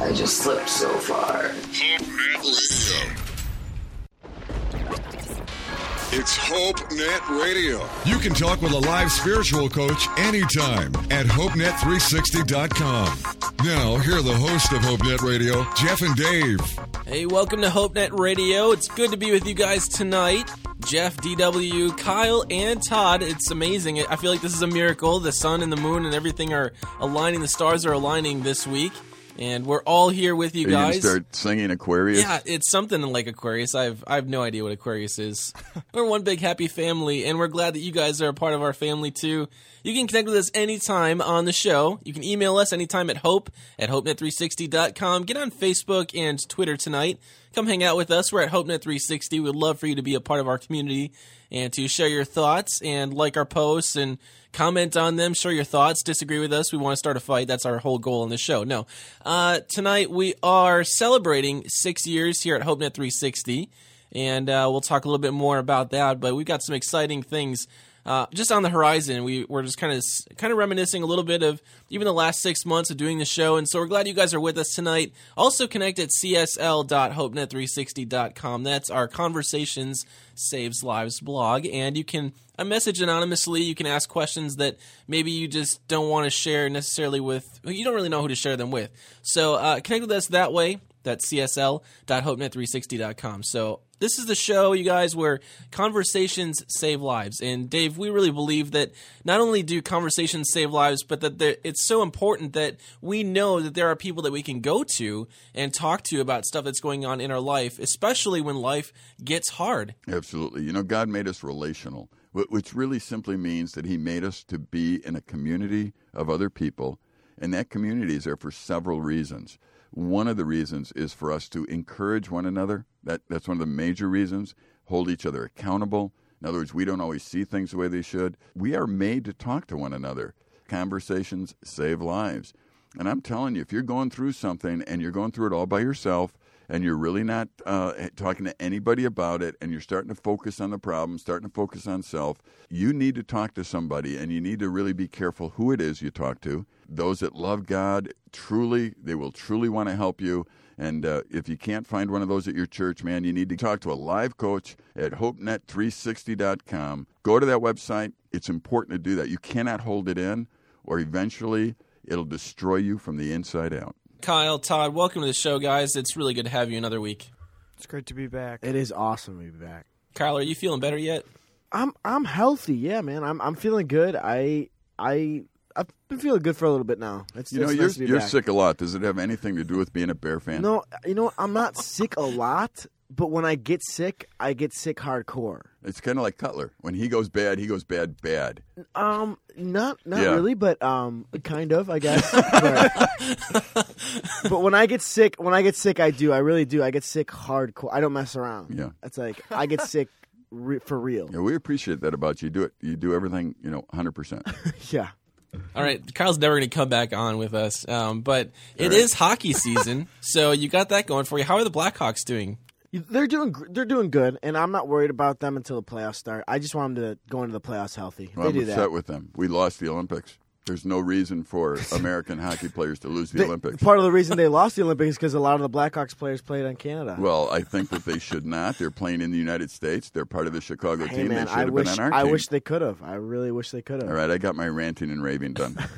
I just slipped so far. It's HopeNet Radio. You can talk with a live spiritual coach anytime at HopeNet360.com. Now, here are the hosts of HopeNet Radio, Jeff and Dave. Hey, welcome to HopeNet Radio. It's good to be with you guys tonight. Jeff, DW, Kyle, and Todd. It's amazing. I feel like this is a miracle. The sun and the moon and everything are aligning. The stars are aligning this week. And we're all here with you Are guys. You start singing Aquarius. Yeah, it's something like Aquarius. I've I have no idea what Aquarius is. we're one big happy family, and we're glad that you guys are a part of our family too. You can connect with us anytime on the show. You can email us anytime at hope at hopenet360.com. Get on Facebook and Twitter tonight. Come hang out with us. We're at HopeNet360. We'd love for you to be a part of our community and to share your thoughts and like our posts and comment on them, share your thoughts, disagree with us. We want to start a fight. That's our whole goal in the show. No. Uh, tonight we are celebrating six years here at HopeNet 360, and uh, we'll talk a little bit more about that. But we've got some exciting things uh, just on the horizon. We we're just kind of kind of reminiscing a little bit of even the last six months of doing the show, and so we're glad you guys are with us tonight. Also connect at csl.hopenet360.com. That's our Conversations Saves Lives blog, and you can a message anonymously. You can ask questions that maybe you just don't want to share necessarily with. You don't really know who to share them with. So uh, connect with us that way. That's csl.hopenet360.com. So this is the show, you guys, where conversations save lives. And Dave, we really believe that not only do conversations save lives, but that it's so important that we know that there are people that we can go to and talk to about stuff that's going on in our life, especially when life gets hard. Absolutely. You know, God made us relational, which really simply means that He made us to be in a community of other people. And that community is there for several reasons. One of the reasons is for us to encourage one another. That, that's one of the major reasons. Hold each other accountable. In other words, we don't always see things the way they should. We are made to talk to one another. Conversations save lives. And I'm telling you, if you're going through something and you're going through it all by yourself, and you're really not uh, talking to anybody about it, and you're starting to focus on the problem, starting to focus on self, you need to talk to somebody, and you need to really be careful who it is you talk to. Those that love God, truly, they will truly want to help you. And uh, if you can't find one of those at your church, man, you need to talk to a live coach at hopenet360.com. Go to that website. It's important to do that. You cannot hold it in, or eventually it'll destroy you from the inside out. Kyle, Todd, welcome to the show, guys. It's really good to have you another week. It's great to be back. It is awesome to be back. Kyle, are you feeling better yet? I'm I'm healthy. Yeah, man. I'm I'm feeling good. I I I've been feeling good for a little bit now. It's, you know, it's you're, nice you're back. sick a lot. Does it have anything to do with being a Bear fan? No, you know, I'm not sick a lot, but when I get sick, I get sick hardcore. It's kind of like Cutler. When he goes bad, he goes bad, bad. Um, not not Yeah. really, but um, kind of, I guess. but, but when I get sick, when I get sick, I do. I really do. I get sick hardcore. I don't mess around. Yeah. it's like I get sick re- for real. Yeah, we appreciate that about you. You do it. You do everything. You know, hundred percent. Yeah. All right, Kyle's never going to come back on with us, um, but it is hockey season, so you got that going for you. How are the Blackhawks doing? They're doing they're doing good, and I'm not worried about them until the playoffs start. I just want them to go into the playoffs healthy. Well, they I'm do upset that. with them. We lost the Olympics. There's no reason for American hockey players to lose the Olympics. Part of the reason they lost the Olympics is because a lot of the Blackhawks players played on Canada. Well, I think that they should not. They're playing in the United States. They're part of the Chicago hey team. man, they should I have wish been on our I team. wish they could have. I really wish they could have. All right, I got my ranting and raving done.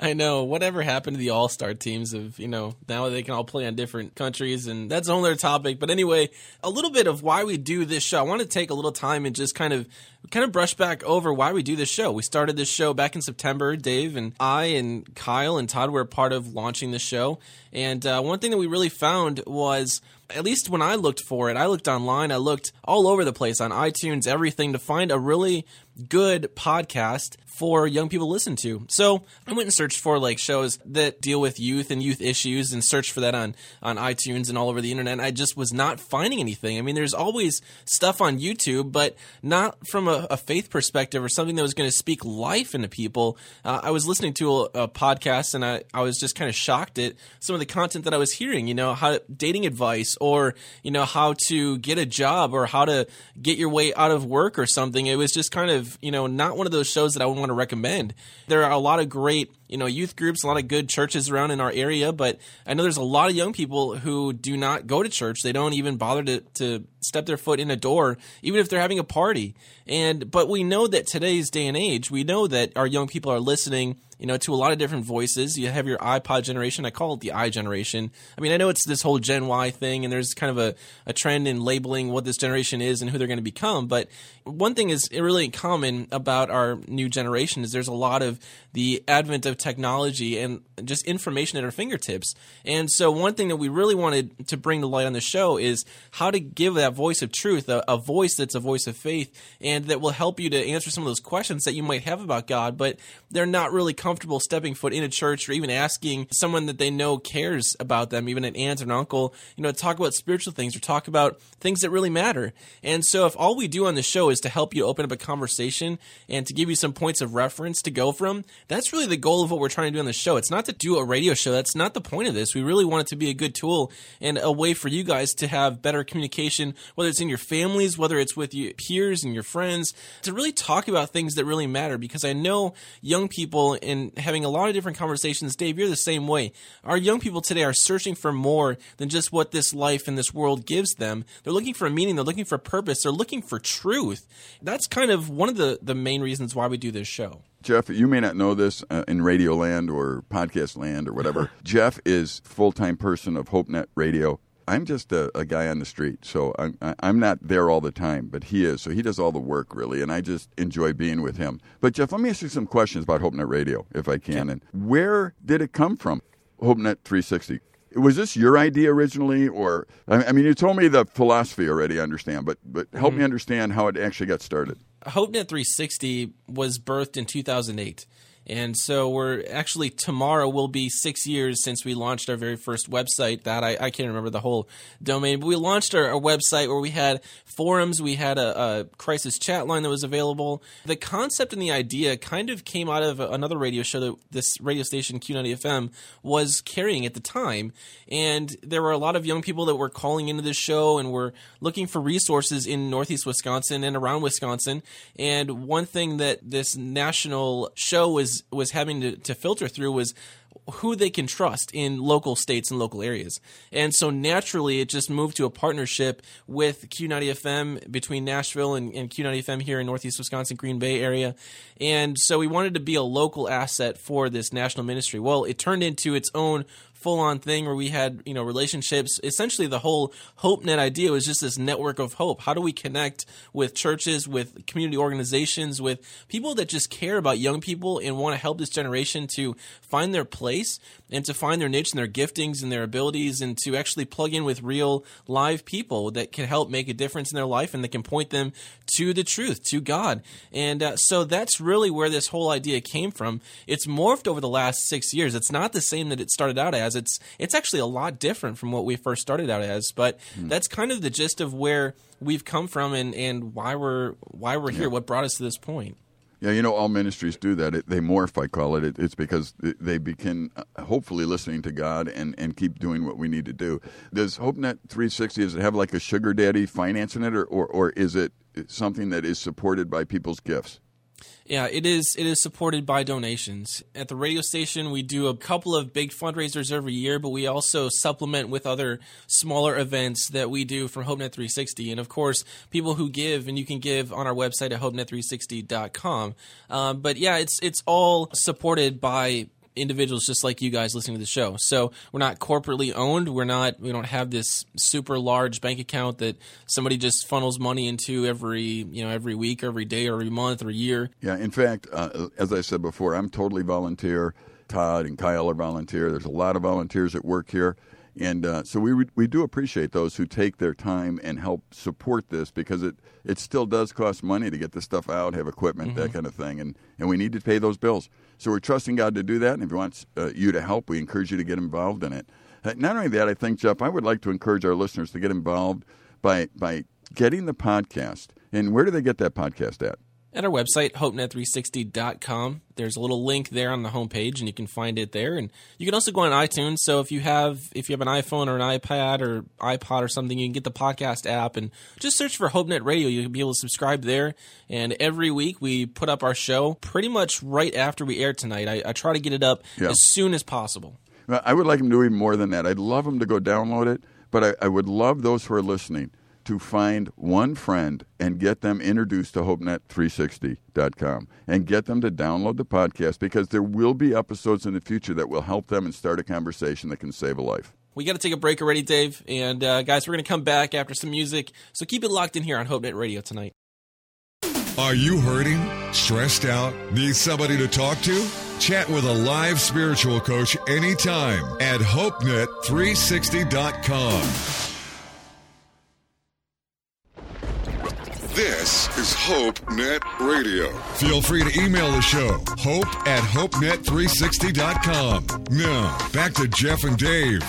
I know whatever happened to the All Star teams of you know now they can all play on different countries and that's a whole other topic. But anyway, a little bit of why we do this show. I want to take a little time and just kind of kind of brush back over why we do this show. We started this show back in September. Dave and I and Kyle and Todd were part of launching the show. And uh, one thing that we really found was at least when I looked for it, I looked online, I looked all over the place on iTunes, everything to find a really good podcast for young people to listen to. So I went and searched for like shows that deal with youth and youth issues and searched for that on, on iTunes and all over the internet. I just was not finding anything. I mean, there's always stuff on YouTube, but not from a, a faith perspective or something that was going to speak life into people. Uh, I was listening to a, a podcast and I, I was just kind of shocked at some of the content that I was hearing, you know, how dating advice or, you know, how to get a job or how to get your way out of work or something. It was just kind of, you know, not one of those shows that I would want to recommend. There are a lot of great you know youth groups, a lot of good churches around in our area, but I know there's a lot of young people who do not go to church. They don't even bother to, to step their foot in a door, even if they're having a party. And but we know that today's day and age, we know that our young people are listening you know, to a lot of different voices. You have your iPod generation. I call it the i generation. I mean, I know it's this whole Gen Y thing, and there's kind of a, a trend in labeling what this generation is and who they're going to become. But one thing is really common about our new generation is there's a lot of the advent of technology and just information at our fingertips. And so, one thing that we really wanted to bring to light on the show is how to give that voice of truth, a, a voice that's a voice of faith, and that will help you to answer some of those questions that you might have about God, but they're not really comfortable stepping foot in a church or even asking someone that they know cares about them, even an aunt or an uncle, you know, talk about spiritual things or talk about things that really matter. And so, if all we do on the show is to help you open up a conversation and to give you some points of reference to go from, that's really the goal of what we're trying to do on the show. It's not to do a radio show. That's not the point of this. We really want it to be a good tool and a way for you guys to have better communication, whether it's in your families, whether it's with your peers and your friends, to really talk about things that really matter. Because I know young people in having a lot of different conversations. Dave, you're the same way. Our young people today are searching for more than just what this life and this world gives them. They're looking for a meaning. They're looking for purpose. They're looking for truth. That's kind of one of the, the main reasons why we do this show. Jeff, you may not know this uh, in radio land or podcast land or whatever. Jeff is full time person of HopeNet Radio. I'm just a, a, guy on the street, so I'm, I'm not there all the time, but he is. So he does all the work, really, and I just enjoy being with him. But, Jeff, let me ask you some questions about HopeNet Radio, if I can. And where did it come from, HopeNet 360? Was this your idea originally, or I mean, you told me the philosophy already. I understand, but but help mm-hmm. me understand how it actually got started. HopeNet 360 was birthed in 2008. And so we're actually tomorrow will be six years since we launched our very first website. That I, I can't remember the whole domain, but we launched our, our website where we had forums, we had a, a, crisis chat line that was available. The concept and the idea kind of came out of another radio show that this radio station Q90 FM was carrying at the time, and there were a lot of young people that were calling into this show and were looking for resources in Northeast Wisconsin and around Wisconsin. And one thing that this national show was was having to, to filter through was who they can trust in local states and local areas. And so naturally, it just moved to a partnership with Q90 FM between Nashville and, and, Q90 FM here in Northeast Wisconsin, Green Bay area. And so we wanted to be a local asset for this national ministry. Well, it turned into its own full on thing where we had you know relationships. Essentially, the whole HopeNet idea was just this network of hope. How do we connect with churches, with community organizations, with people that just care about young people and want to help this generation to find their place and to find their niche and their giftings and their abilities and to actually plug in with real live people that can help make a difference in their life and that can point them to the truth, to God. And uh, so that's really where this whole idea came from. It's morphed over the last six years. It's not the same that it started out as. It's it's actually a lot different from what we first started out as. But hmm. that's kind of the gist of where we've come from and, and why we're why we're here. What brought us to this point. Yeah, you know, all ministries do that. It, they morph, I call it. it. It's because they begin uh, hopefully listening to God and, and keep doing what we need to do. Does HopeNet 360, does it have like a sugar daddy financing it, or, or, or is it something that is supported by people's gifts? Yeah, it is. It is supported by donations. At the radio station, we do a couple of big fundraisers every year, but we also supplement with other smaller events that we do from HopeNet 360. And of course, people who give, and you can give on our website at HopeNet360.com. Um, but yeah, it's it's all supported by individuals just like you guys listening to the show. So we're not corporately owned. We're not. We don't have this super large bank account that somebody just funnels money into every you know every week, every day, or every month, or year. Yeah. In fact, uh, as I said before, I'm totally volunteer. Todd and Kyle are volunteer. There's a lot of volunteers at work here. And uh, so we we do appreciate those who take their time and help support this because it, it still does cost money to get this stuff out, have equipment, mm-hmm. that kind of thing, and, and we need to pay those bills. So we're trusting God to do that, and if He wants uh, you to help, we encourage you to get involved in it. Uh, not only that, I think Jeff, I would like to encourage our listeners to get involved by by getting the podcast. And where do they get that podcast at? At our website, hopenet360.com. There's a little link there on the homepage, and you can find it there. And you can also go on iTunes. So if you have if you have an iPhone or an iPad or iPod or something, you can get the podcast app and just search for HopeNet Radio. You'll be able to subscribe there. And every week we put up our show pretty much right after we air tonight. I, I try to get it up yeah. as soon as possible. I would like them to do even more than that. I'd love them to go download it, but I, I would love those who are listening – to find one friend and get them introduced to HopeNet360.com and get them to download the podcast because there will be episodes in the future that will help them and start a conversation that can save a life. We got to take a break already, Dave. And uh, guys, we're going to come back after some music. So keep it locked in here on HopeNet Radio tonight. Are you hurting? Stressed out? Need somebody to talk to? Chat with a live spiritual coach anytime at HopeNet360.com. This is Hope Net Radio. Feel free to email the show, hope at hopenet360.com. Now, back to Jeff and Dave.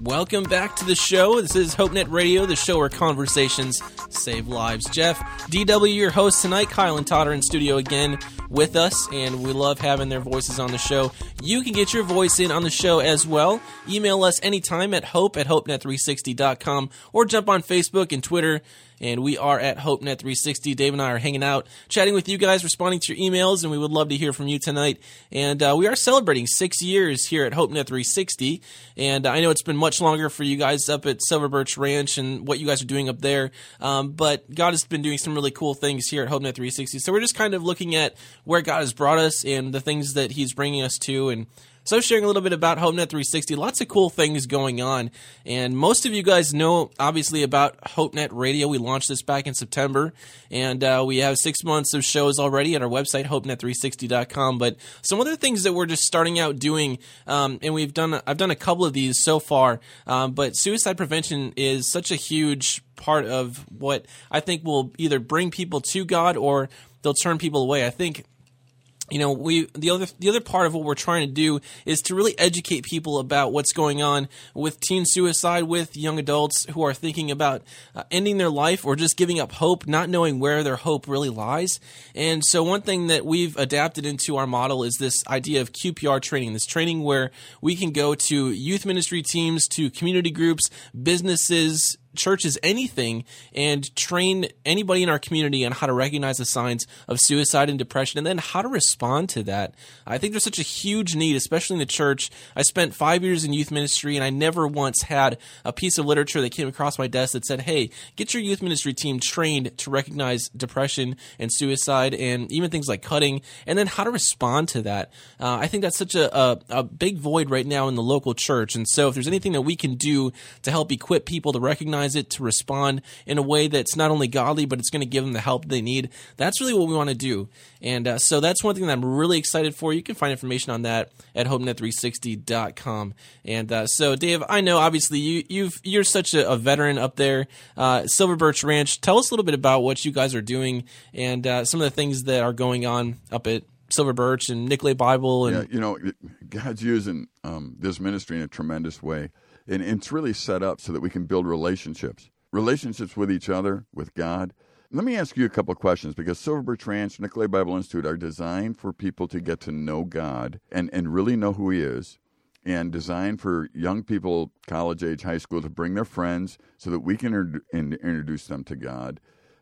Welcome back to the show. This is HopeNet Radio, the show where conversations save lives. Jeff, DW, your host tonight. Kyle and Todd are in studio again with us, and we love having their voices on the show. You can get your voice in on the show as well. Email us anytime at hope at hopenet360.com or jump on Facebook and Twitter and we are at HopeNet 360. Dave and I are hanging out, chatting with you guys, responding to your emails, and we would love to hear from you tonight. And uh, we are celebrating six years here at HopeNet 360, and I know it's been much longer for you guys up at Silver Birch Ranch and what you guys are doing up there. Um, but God has been doing some really cool things here at HopeNet 360. So we're just kind of looking at where God has brought us and the things that He's bringing us to, and so, sharing a little bit about HopeNet 360, lots of cool things going on. And most of you guys know, obviously, about HopeNet Radio. We launched this back in September, and uh, we have six months of shows already at our website, hopenet360.com. But some other things that we're just starting out doing, um, and we've done, I've done a couple of these so far, um, but suicide prevention is such a huge part of what I think will either bring people to God or they'll turn people away. I think you know we the other the other part of what we're trying to do is to really educate people about what's going on with teen suicide with young adults who are thinking about uh, ending their life or just giving up hope not knowing where their hope really lies. And so one thing that we've adapted into our model is this idea of QPR training this training where we can go to youth ministry teams to community groups businesses churches anything and train anybody in our community on how to recognize the signs of suicide and depression and then how to respond to that. I think there's such a huge need, especially in the church. I spent five years in youth ministry and I never once had a piece of literature that came across my desk that said, hey, get your youth ministry team trained to recognize depression and suicide and even things like cutting and then how to respond to that. Uh, I think that's such a, a, a big void right now in the local church. And so if there's anything that we can do to help equip people to recognize it, to respond in a way that's not only godly, but it's going to give them the help they need. That's really what we want to do. And uh, so that's one thing that I'm really excited for. You can find information on that at HopeNet360.com. And uh, so, Dave, I know obviously you, you've, you're such a, a veteran up there, uh, Silver Birch Ranch. Tell us a little bit about what you guys are doing and uh, some of the things that are going on up at Silver Birch and Nicolet Bible. And yeah, you know, God's using um, this ministry in a tremendous way and it's really set up so that we can build relationships, relationships with each other, with God. Let me ask you a couple questions because Silver Birch Ranch, Nicolet Bible Institute are designed for people to get to know God and, and really know who He is, and designed for young people, college age, high school, to bring their friends so that we can introduce them to God.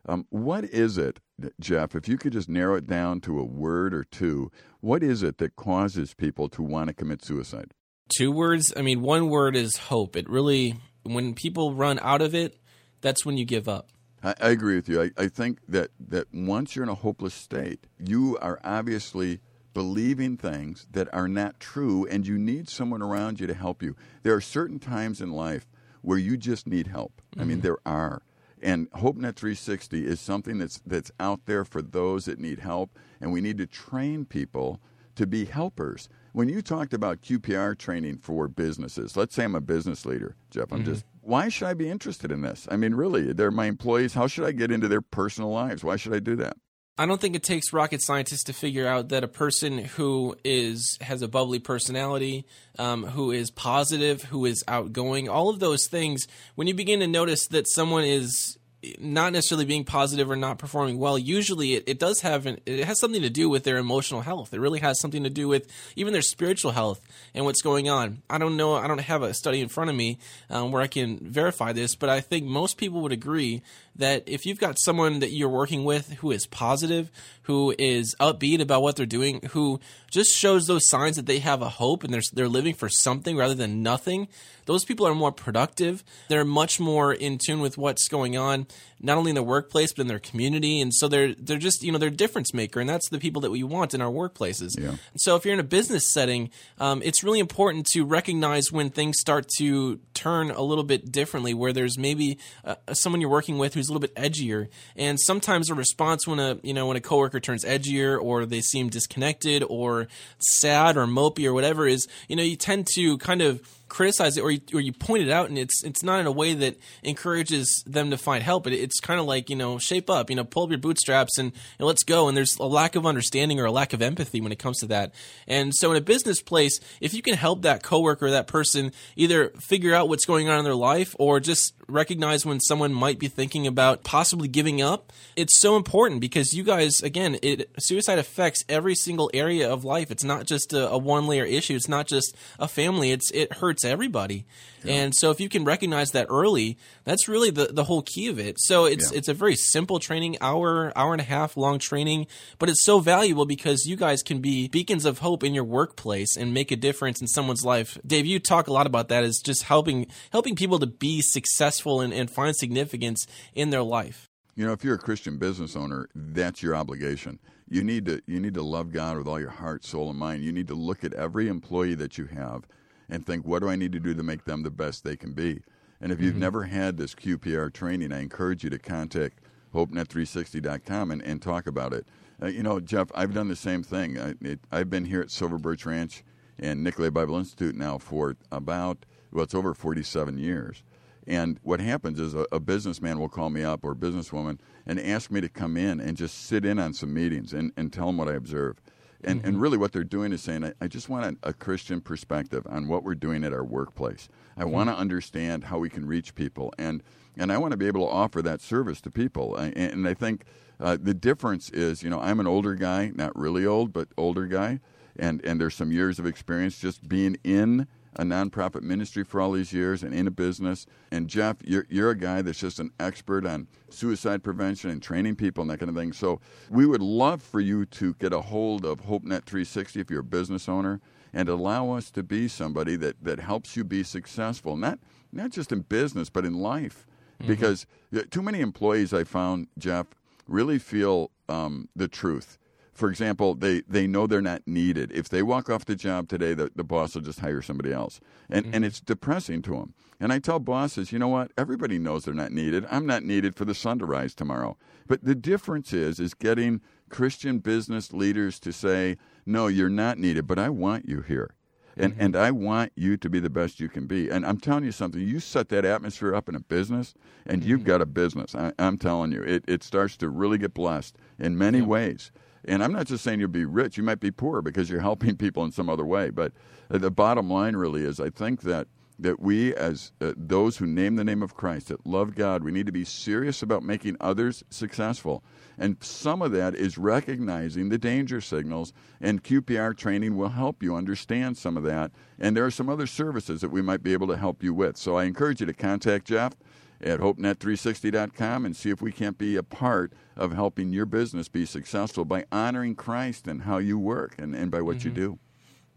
Um, what is it, Jeff, if you could just narrow it down to a word or two, what is it that causes people to want to commit suicide? Two words. I mean, one word is hope. It really, when people run out of it, that's when you give up. I, I agree with you. I, I think that, that once you're in a hopeless state, you are obviously believing things that are not true, and you need someone around you to help you. There are certain times in life where you just need help. I mean, mm-hmm. there are. And HopeNet 360 is something that's that's out there for those that need help, and we need to train people to be helpers. When you talked about QPR training for businesses, let's say I'm a business leader, Jeff. I'm just why should I be interested in this? I mean, really, they're my employees. How should I get into their personal lives? Why should I do that? I don't think it takes rocket scientists to figure out that a person who is has a bubbly personality, um, who is positive, who is outgoing, all of those things. When you begin to notice that someone is not necessarily being positive or not performing well, usually it, it does have an, it has something to do with their emotional health. It really has something to do with even their spiritual health and what's going on. I don't know. I don't have a study in front of me um, where I can verify this, but I think most people would agree that if you've got someone that you're working with who is positive, who is upbeat about what they're doing, who just shows those signs that they have a hope and they're they're living for something rather than nothing, those people are more productive. They're much more in tune with what's going on, not only in the workplace but in their community, and so they're they're just you know they're a difference maker, and that's the people that we want in our workplaces. Yeah. So if you're in a business setting, um, it's really important to recognize when things start to turn a little bit differently, where there's maybe uh, someone you're working with who's a little bit edgier, and sometimes a response when a you know when a coworker turns edgier or they seem disconnected or sad or mopey or whatever is you know you tend to kind of criticize it or you, or you point it out and it's it's not in a way that encourages them to find help. But it's kind of like you know shape up you know pull up your bootstraps and, and let's go. And there's a lack of understanding or a lack of empathy when it comes to that. And so in a business place if you can help that coworker or that person either figure out what's going on in their life or just recognize when someone might be thinking about possibly giving up it's so important because you guys again it suicide affects every single area of life. It's not just a, a one layer issue. It's not just a family. It's it hurts everybody. And so if you can recognize that early that's really the, the whole key of it so it's Yeah. it's a very simple training hour hour and a half long training but it's so valuable because you guys can be beacons of hope in your workplace and make a difference in someone's life dave you talk a lot about that is just helping helping people to be successful and, and find significance in their life You know, if you're a Christian business owner, that's your obligation. You need to you need to love God with all your heart, soul, and mind. You need to look at every employee that you have and think, what do I need to do to make them the best they can be? And if you've never had this QPR training, I encourage you to contact HopeNet360.com and, and talk about it. Uh, you know, Jeff, I've done the same thing. I, it, I've been here at Silver Birch Ranch and Nicolet Bible Institute now for about, well, it's over 47 years. And what happens is a, a businessman will call me up or a businesswoman and ask me to come in and just sit in on some meetings and, and tell them what I observe. And, and really, what they're doing is saying, I, I just want a, a Christian perspective on what we're doing at our workplace. I want to understand how we can reach people, and, and I want to be able to offer that service to people. I, and I think uh, the difference is, you know, I'm an older guy, not really old, but older guy, and, and there's some years of experience just being in a nonprofit ministry for all these years and in a business. And Jeff, you're, you're a guy that's just an expert on suicide prevention and training people and that kind of thing. So we would love for you to get a hold of HopeNet 360 if you're a business owner and allow us to be somebody that, that helps you be successful, not, not just in business, but in life. Because uh, too many employees I found, Jeff, really feel um, the truth. For example, they, they know they're not needed. If they walk off the job today, the, the boss will just hire somebody else. And, and mm-hmm. it's depressing to them. And I tell bosses, you know what? Everybody knows they're not needed. I'm not needed for the sun to rise tomorrow. But the difference is, is getting Christian business leaders to say, no, you're not needed, but I want you here. And, mm-hmm. and I want you to be the best you can be. And I'm telling you something, you set that atmosphere up in a business, and you've mm-hmm. got a business. I, I'm telling you, it, it starts to really get blessed in many ways. And I'm not just saying you'll be rich, you might be poor because you're helping people in some other way. But uh, the bottom line really is I think that, that we, as uh, those who name the name of Christ, that love God, we need to be serious about making others successful. And some of that is recognizing the danger signals, and QPR training will help you understand some of that. And there are some other services that we might be able to help you with. So I encourage you to contact Jeff at hopenet360.com and see if we can't be a part of helping your business be successful by honoring Christ and how you work and, and by what you do.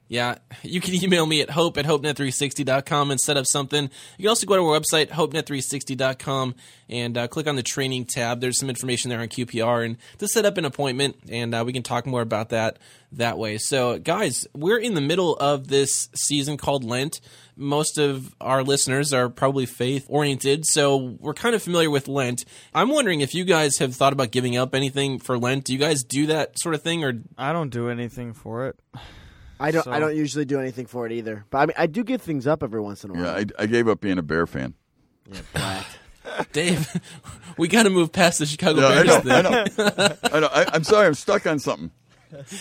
Yeah, you can email me at hope at hopenet360.com and set up something. You can also go to our website, hopenet360.com, and uh, click on the training tab. There's some information there on QPR and to set up an appointment, and uh, we can talk more about that that way. So, guys, we're in the middle of this season called Lent. Most of our listeners are probably faith oriented, so we're kind of familiar with Lent. I'm wondering if you guys have thought about giving up anything for Lent. Do you guys do that sort of thing, or I don't do anything for it. I don't. So- I don't usually do anything for it either. But I mean, I do give things up every once in a while. Yeah, I, I gave up being a Bear fan. Yeah, Dave? we got to move past the Chicago Yeah, I Bears know. thing. I know. I know. I, I'm sorry. I'm stuck on something.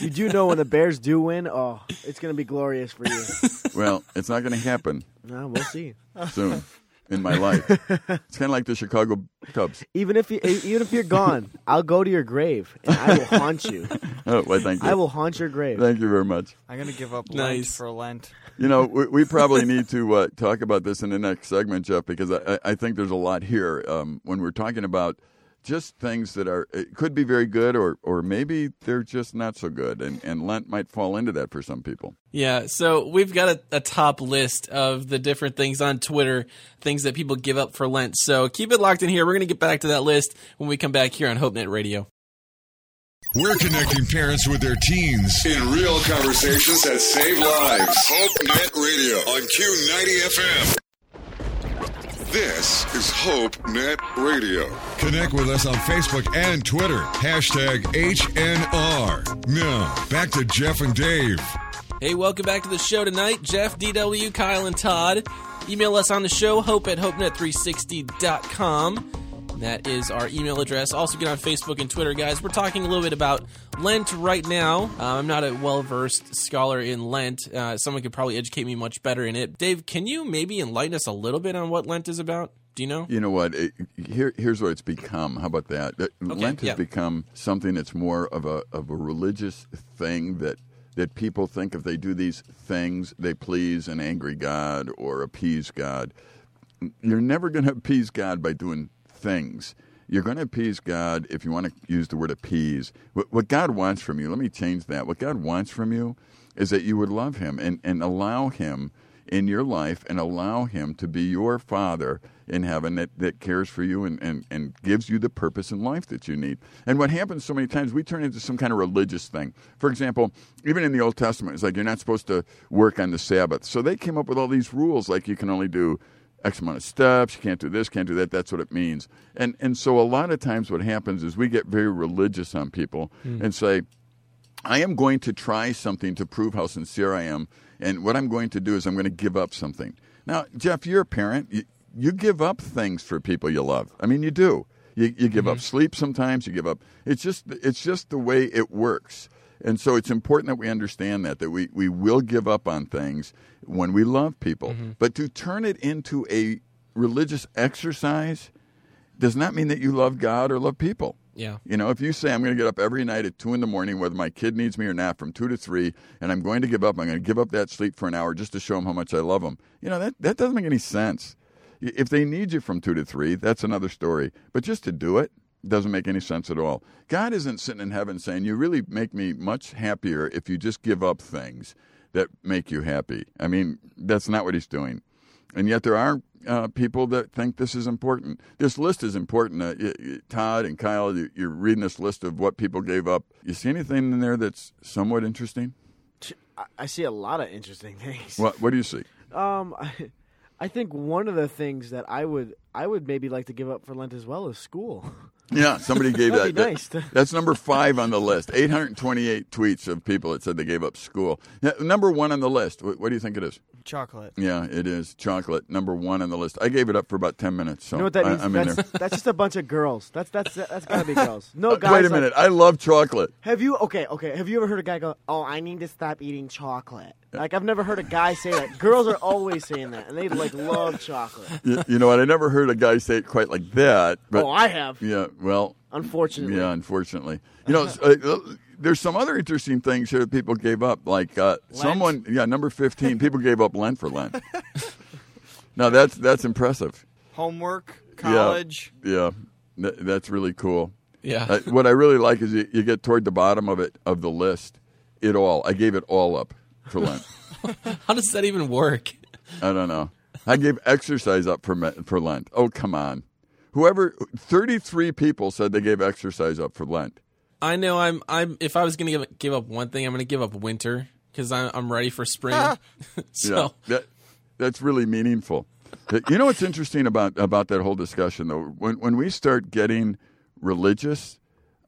You do know when the Bears do win, oh, it's going to be glorious for you. Well, it's not going to happen no, we'll see. soon in my life. It's kind of like the Chicago Cubs. Even if you, even if you're gone, I'll go to your grave and I will haunt you. Oh, well, thank you. I will haunt your grave. Thank you very much. I'm gonna give up Lent Nice. for Lent. You know, we, we probably need to uh, talk about this in the next segment, Jeff, because I, I- I think there's a lot here um, when we're talking about just things that are it could be very good, or or maybe they're just not so good, and and Lent might fall into that for some people. Yeah, so we've got a, a top list of the different things on Twitter, things that people give up for Lent. So keep it locked in here. We're going to get back to that list when we come back here on HopeNet Radio. We're connecting parents with their teens in real conversations that save lives. Hope Net Radio on Q90 FM. This is Hope Net Radio. Connect with us on Facebook and Twitter. Hashtag HNR. Now, back to Jeff and Dave. Hey, welcome back to the show tonight. Jeff, DW, Kyle, and Todd. Email us on the show, hope at hopenet360.com. That is our email address. Also, get on Facebook and Twitter, guys. We're talking a little bit about Lent right now. Uh, I'm not a well versed scholar in Lent. Uh, someone could probably educate me much better in it. Dave, can you maybe enlighten us a little bit on what Lent is about? Do you know? You know what? It, here, here's what it's become. How about that? That Lent has yeah. become something that's more of a of a religious thing that that people think if they do these things, they please an angry God or appease God. You're never going to appease God by doing things. You're going to appease God if you want to use the word appease. What, what God wants from you, let me change that. What God wants from you is that you would love Him and, and allow Him in your life and allow Him to be your Father in heaven that, that cares for you and, and, and gives you the purpose in life that you need. And what happens so many times, we turn into some kind of religious thing. For example, even in the Old Testament, it's like you're not supposed to work on the Sabbath. So they came up with all these rules, like you can only do X amount of steps, you can't do this, can't do that. That's what it means. And and so a lot of times what happens is we get very religious on people hmm. and say, I am going to try something to prove how sincere I am, and what I'm going to do is I'm going to give up something. Now, Jeff, you're a parent. You, you give up things for people you love. I mean, you do. You, you give up mm-hmm. sleep sometimes. You give up. It's just it's just the way it works. And so it's important that we understand that that we, we will give up on things when we love people. Mm-hmm. But to turn it into a religious exercise does not mean that you love God or love people. Yeah. You know, if you say I'm going to get up every night at two in the morning, whether my kid needs me or not, from two to three, and I'm going to give up, I'm going to give up that sleep for an hour just to show them how much I love them. You know, that that doesn't make any sense. If they need you from two to three, that's another story. But just to do it doesn't make any sense at all. God isn't sitting in heaven saying, "You really make me much happier if you just give up things that make you happy." I mean, that's not what He's doing. And yet there are uh, people that think this is important. This list is important. Uh, y- y- Todd and Kyle, you- you're reading this list of what people gave up. You see anything in there that's somewhat interesting? I- I see a lot of interesting things. What What do you see? Um, I, I think one of the things that I would I would maybe like to give up for Lent as well is school. Yeah, somebody gave that. That'd that- that's number five on the list. 828 tweets of people that said they gave up school. Yeah, number one on the list. What, what do you think it is? Chocolate. Yeah, it is chocolate. Number one on the list. I gave it up for about 10 minutes. So You know what that I, means? I'm in That's, there. that's just a bunch of girls. That's that's that's gotta be girls. No Uh, guys. Wait a like- minute. I love chocolate. have you okay okay? Have you ever heard a guy go, "Oh, I need to stop eating chocolate"? Like I've never heard a guy say that. Girls are always saying that, and they like love chocolate. You, you know what? I never heard a guy say it quite like that. But oh, I have. yeah, well, Unfortunately. Yeah, unfortunately. You know, uh, there's some other interesting things here that people gave up. Like uh, someone, yeah, number 15, people gave up Lent for Lent. now that's that's impressive. Homework. College. Yeah, Th- that's really cool. Yeah. Uh, what I really like is you, you get toward the bottom of it of the list. It all. I gave it all up. For Lent. How does that even work? I don't know. I gave exercise up for Me- for Lent. Oh, come on. Whoever 33 people said they gave exercise up for Lent. I know I'm. I'm. If I was going to give, give up one thing, I'm going to give up winter because I'm, I'm ready for spring. so Yeah, that that's really meaningful. you know what's interesting about about that whole discussion though? When when we start getting religious,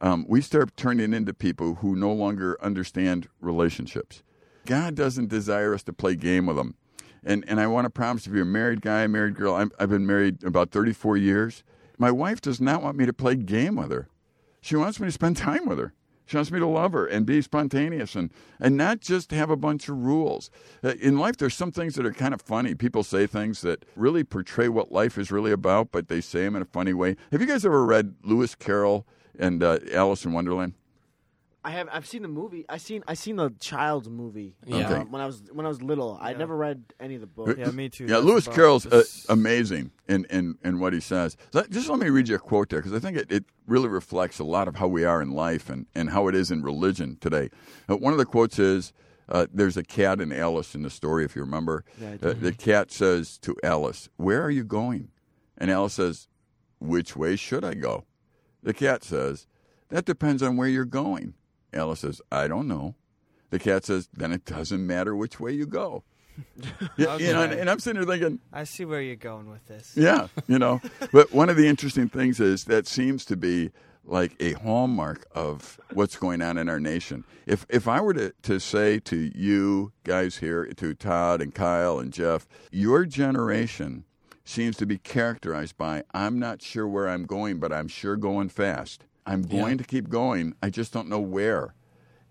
um, we start turning into people who no longer understand relationships. God doesn't desire us to play game with Him. And and I want to promise if you're a married guy, a married girl, I'm, I've been married about 34 years. My wife does not want me to play game with her. She wants me to spend time with her. She wants me to love her and be spontaneous and, and not just have a bunch of rules. Uh, In life, there's some things that are kind of funny. People say things that really portray what life is really about, but they say them in a funny way. Have you guys ever read Lewis Carroll and uh, Alice in Wonderland? I have. I've seen the movie. I seen. I seen the child's movie. Yeah. uh, when I was when I was little. I never read any of the books. Yeah, me too. Yeah, That's Lewis Carroll's uh, amazing in, in, in what he says. So just let me read you a quote there because I think it, it really reflects a lot of how we are in life and, and how it is in religion today. Uh, one of the quotes is uh, There's a cat and Alice in the story, if you remember. Yeah, Uh, the cat says to Alice, Where are you going? And Alice says, Which way should I go? The cat says, That depends on where you're going. Alice says, I don't know. The cat says, Then it doesn't matter which way you go. Yeah, you know, and, and I'm sitting there thinking, I see where you're going with this. yeah, you know. but one of the interesting things is that seems to be like a hallmark of what's going on in our nation. If if I were to, to say to you guys here, to Todd and Kyle and Jeff, your generation seems to be characterized by I'm not sure where I'm going, but I'm sure going fast. I'm going to keep going. I just don't know where.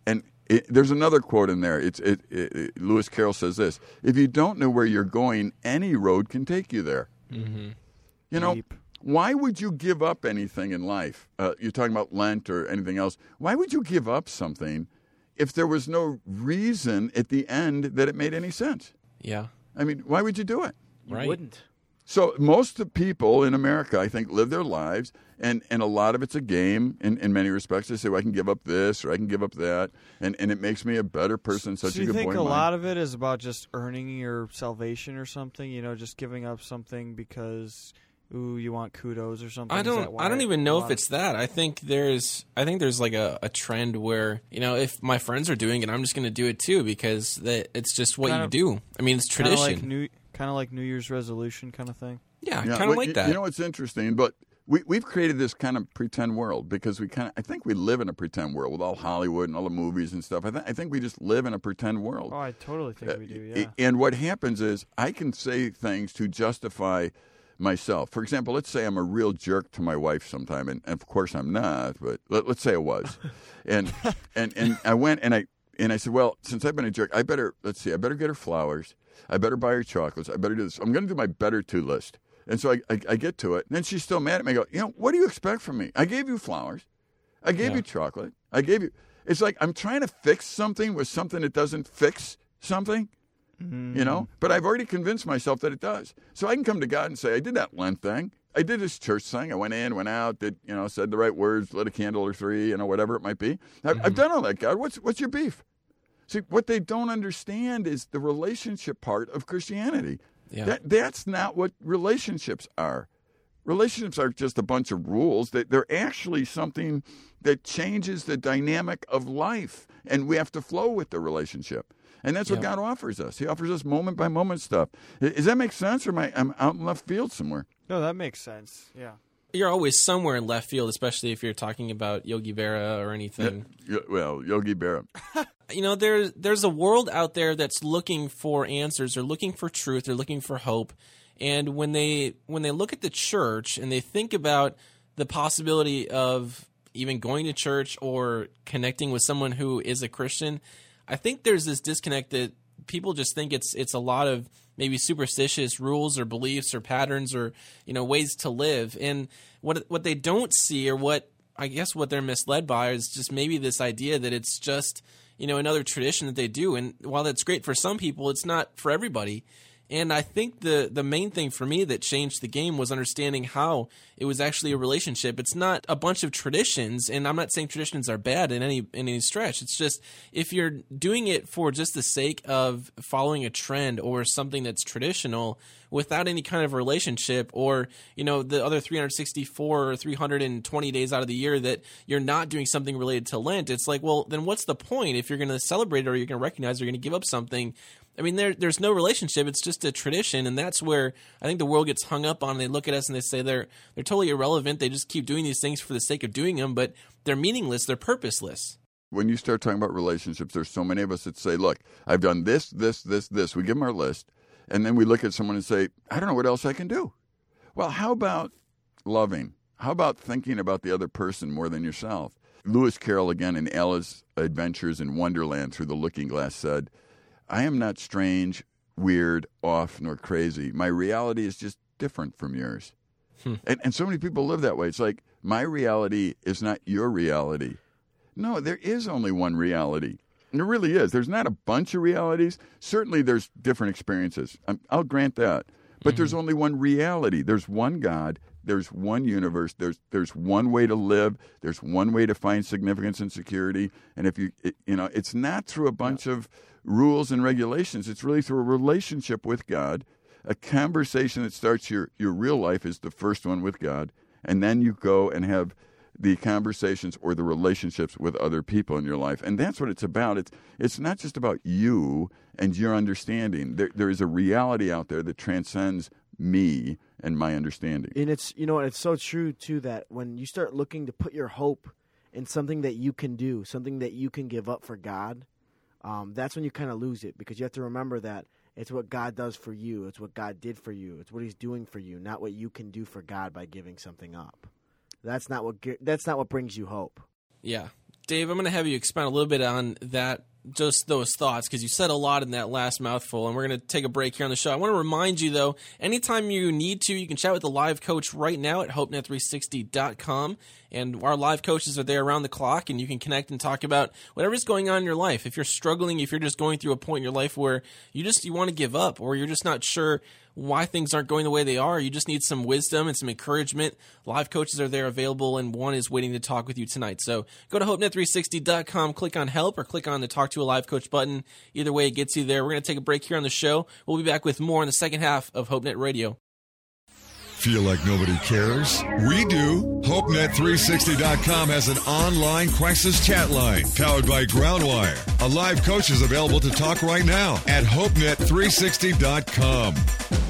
And it, there's another quote in there. It's it, it, it- Lewis Carroll says this: If you don't know where you're going, any road can take you there. You know, Deep. why would you give up anything in life? Uh, you're talking about Lent or anything else. Why would you give up something if there was no reason at the end that it made any sense? yeah, I mean, why would you do it? You right. wouldn't. So most of the people in America, I think, live their lives, and, and a lot of it's a game in, in many respects. They say, well, I can give up this or I can give up that, and, and it makes me a better person. Such so a good think boy a of mine. lot of it is about just earning your salvation or something? You know, just giving up something because ooh, you want kudos or something. I don't. I don't even know if it's that. I think there's. I think there's like a, a trend where you know if my friends are doing it, I'm just going to do it too because that it's just what Kind you of- do. I mean, it's kinda tradition. like New, kind of like New Year's resolution kind of thing. yeah, Yeah, kind of like you- that. You know what's interesting, but we we've created this kind of pretend world because we kind of I think we live in a pretend world with all Hollywood and all the movies and stuff. I, th- I think we just live in a pretend world. Oh, I totally think we do. Uh, Yeah. And what happens is I can say things to justify myself. For example, let's say I'm a real jerk to my wife sometime, and, and of course I'm not, but let, let's say I was, and and and I went and I and I said, well, since I've been a jerk, I better let's see, I better get her flowers, I better buy her chocolates, I better do this. I'm going to do my better to list. And so I, I, I get to it, and then she's still mad at me. I go, you know, what do you expect from me? I gave you flowers, I gave Yeah. you chocolate, I gave you. It's like I'm trying to fix something with something that doesn't fix something you know mm. but i've already convinced myself that it does so i can come to god and say i did that lent thing i did this church thing i went in went out did you know said the right words lit a candle or three you know whatever it might be i've, I've mm-hmm. done all that god what's what's your beef see what they don't understand is the relationship part of christianity Yeah. that, that's not what relationships are relationships aren't just a bunch of rules they, they're actually something that changes the dynamic of life and we have to flow with the relationship and that's what Yeah. god offers us he offers us moment by moment stuff I- does that make sense or am I, i'm out in left field somewhere No, that makes sense. Yeah. You're always somewhere in left field, especially if you're talking about Yogi Berra or anything. Well yogi berra. You know there's there's a world out there that's looking for answers. They're looking for truth. They're looking for hope. And when they when they look at the church and they think about the possibility of even going to church or connecting with someone who is a christian i think there's this disconnect that people just think it's it's a lot of maybe superstitious rules or beliefs or patterns or you know ways to live and what what they don't see or what I guess what they're misled by is just maybe this idea that it's just you know another tradition that they do, and while that's great for some people, it's not for everybody. And I think the the main thing for me that changed the game was understanding how it was actually a relationship. It's not a bunch of traditions, and I'm not saying traditions are bad in any in any stretch. It's just if you're doing it for just the sake of following a trend or something that's traditional without any kind of relationship or you know the other 364 or 320 days out of the year that you're not doing something related to lent it's like well then what's the point if you're going to celebrate or you're going to recognize or you're going to give up something I mean, there, there's no relationship. It's just a tradition, and that's where I think the world gets hung up on. They look at us and they say they're they're totally irrelevant. They just keep doing these things for the sake of doing them, but they're meaningless. They're purposeless. When you start talking about relationships, there's so many of us that say, "Look, I've done this, this, this, this." We give them our list, and then we look at someone and say, "I don't know what else I can do." Well, how about loving? How about thinking about the other person more than yourself? Lewis Carroll, again in Alice's Adventures in Wonderland through the Looking Glass, said I am not strange, weird, off, nor crazy. My reality is just different from yours. Hmm. And, and so many people live that way. It's like, my reality is not your reality. No, there is only one reality. And there really is. There's not a bunch of realities. Certainly, there's different experiences. Um, I'll grant that. But mm-hmm. there's only one reality. There's one God. There's one universe. There's there's one way to live. There's one way to find significance and security. And if you it, you know, it's not through a bunch yeah. of rules and regulations. It's really through a relationship with God. A conversation that starts your, your real life is the first one with God. And then you go and have the conversations or the relationships with other people in your life. And that's what it's about. It's, it's not just about you and your understanding. There, there is a reality out there that transcends me and my understanding. And it's, you know, it's so true, too, that when you start looking to put your hope in something that you can do, something that you can give up for God, um, that's when you kind of lose it because you have to remember that it's what God does for you. It's what God did for you. It's what He's doing for you, not what you can do for God by giving something up. That's not what that's not what brings you hope. Yeah, Dave, I'm going to have you expand a little bit on that just those thoughts because you said a lot in that last mouthful and we're going to take a break here on the show. I want to remind you though anytime you need to you can chat with the live coach right now at hopenet360.com and our live coaches are there around the clock and you can connect and talk about whatever's going on in your life. If you're struggling if you're just going through a point in your life where you just you want to give up or you're just not sure why things aren't going the way they are. You just need some wisdom and some encouragement. Live coaches are there available, and one is waiting to talk with you tonight. So go to HopeNet360.com, click on help, or click on the talk to a live coach button. Either way, it gets you there. We're going to take a break here on the show. We'll be back with more in the second half of HopeNet Radio. Feel like nobody cares? We do. HopeNet360.com has an online crisis chat line powered by Groundwire. A live coach is available to talk right now at HopeNet360.com.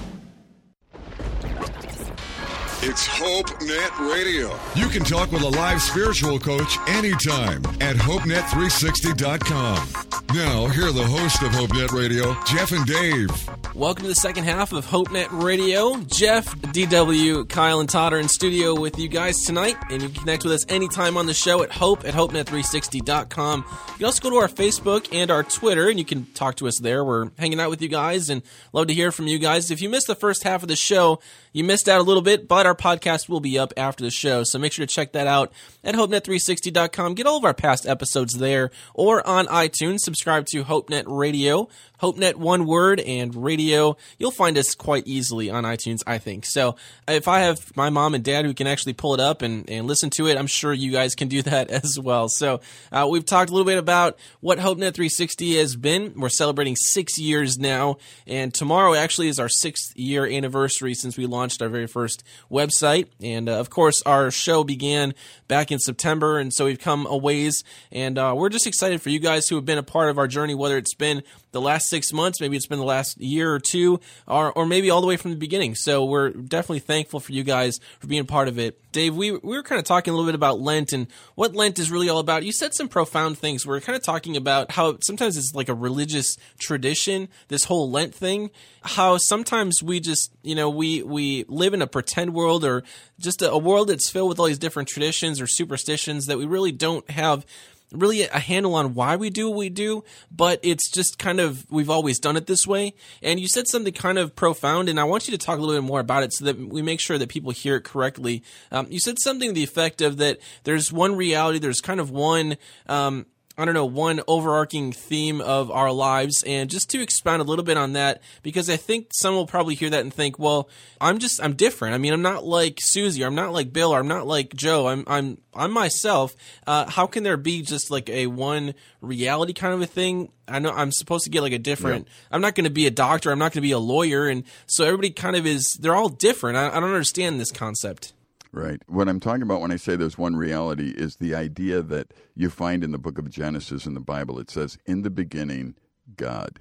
It's Hope Net Radio. You can talk with a live spiritual coach anytime at HopeNet360.com. Now, here are the hosts of Hope Net Radio, Jeff and Dave. Welcome to the second half of Hope Net Radio. Jeff, DW, Kyle, and Todd are in studio with you guys tonight, and you can connect with us anytime on the show at hope at HopeNet360.com. You can also go to our Facebook and our Twitter, and you can talk to us there. We're hanging out with you guys and love to hear from you guys. If you missed the first half of the show, you missed out a little bit, but our podcast will be up after the show. So make sure to check that out at HopeNet360.com. Get all of our past episodes there or on iTunes. Subscribe to HopeNet Radio, HopeNet one word and You'll find us quite easily on iTunes, I think. So if I have my mom and dad who can actually pull it up and, and listen to it, I'm sure you guys can do that as well. So uh, we've talked a little bit about what HopeNet 360 has been. We're celebrating six years now, and tomorrow actually is our sixth year anniversary since we launched launched our very first website. And uh, of course, our show began back in September, and so we've come a ways. And uh, we're just excited for you guys who have been a part of our journey, whether it's been the last six months, maybe it's been the last year or two, or, or maybe all the way from the beginning. So we're definitely thankful for you guys for being part of it. Dave, we, we were kind of talking a little bit about Lent and what Lent is really all about. You said some profound things. We are kind of talking about how sometimes it's like a religious tradition, this whole Lent thing, how sometimes we just, you know, we, we live in a pretend world or just a, a world that's filled with all these different traditions or superstitions that we really don't have really a handle on why we do what we do, but it's just kind of we've always done it this way. And you said something kind of profound, and I want you to talk a little bit more about it so that we make sure that people hear it correctly. Um, you said something to the effect of that there's one reality, there's kind of one. Um, I don't know, one overarching theme of our lives. And just to expound a little bit on that, because I think some will probably hear that and think, well, I'm just, I'm different. I mean, I'm not like Susie, or I'm not like Bill, or I'm not like Joe. I'm, I'm, I'm myself. Uh, how can there be just like a one reality kind of a thing? I know I'm supposed to get like a different, yeah. I'm not going to be a doctor. I'm not going to be a lawyer. And so everybody kind of is, they're all different. I, I don't understand this concept. Right. What I'm talking about when I say there's one reality is the idea that you find in the book of Genesis in the Bible. It says, In the beginning, God.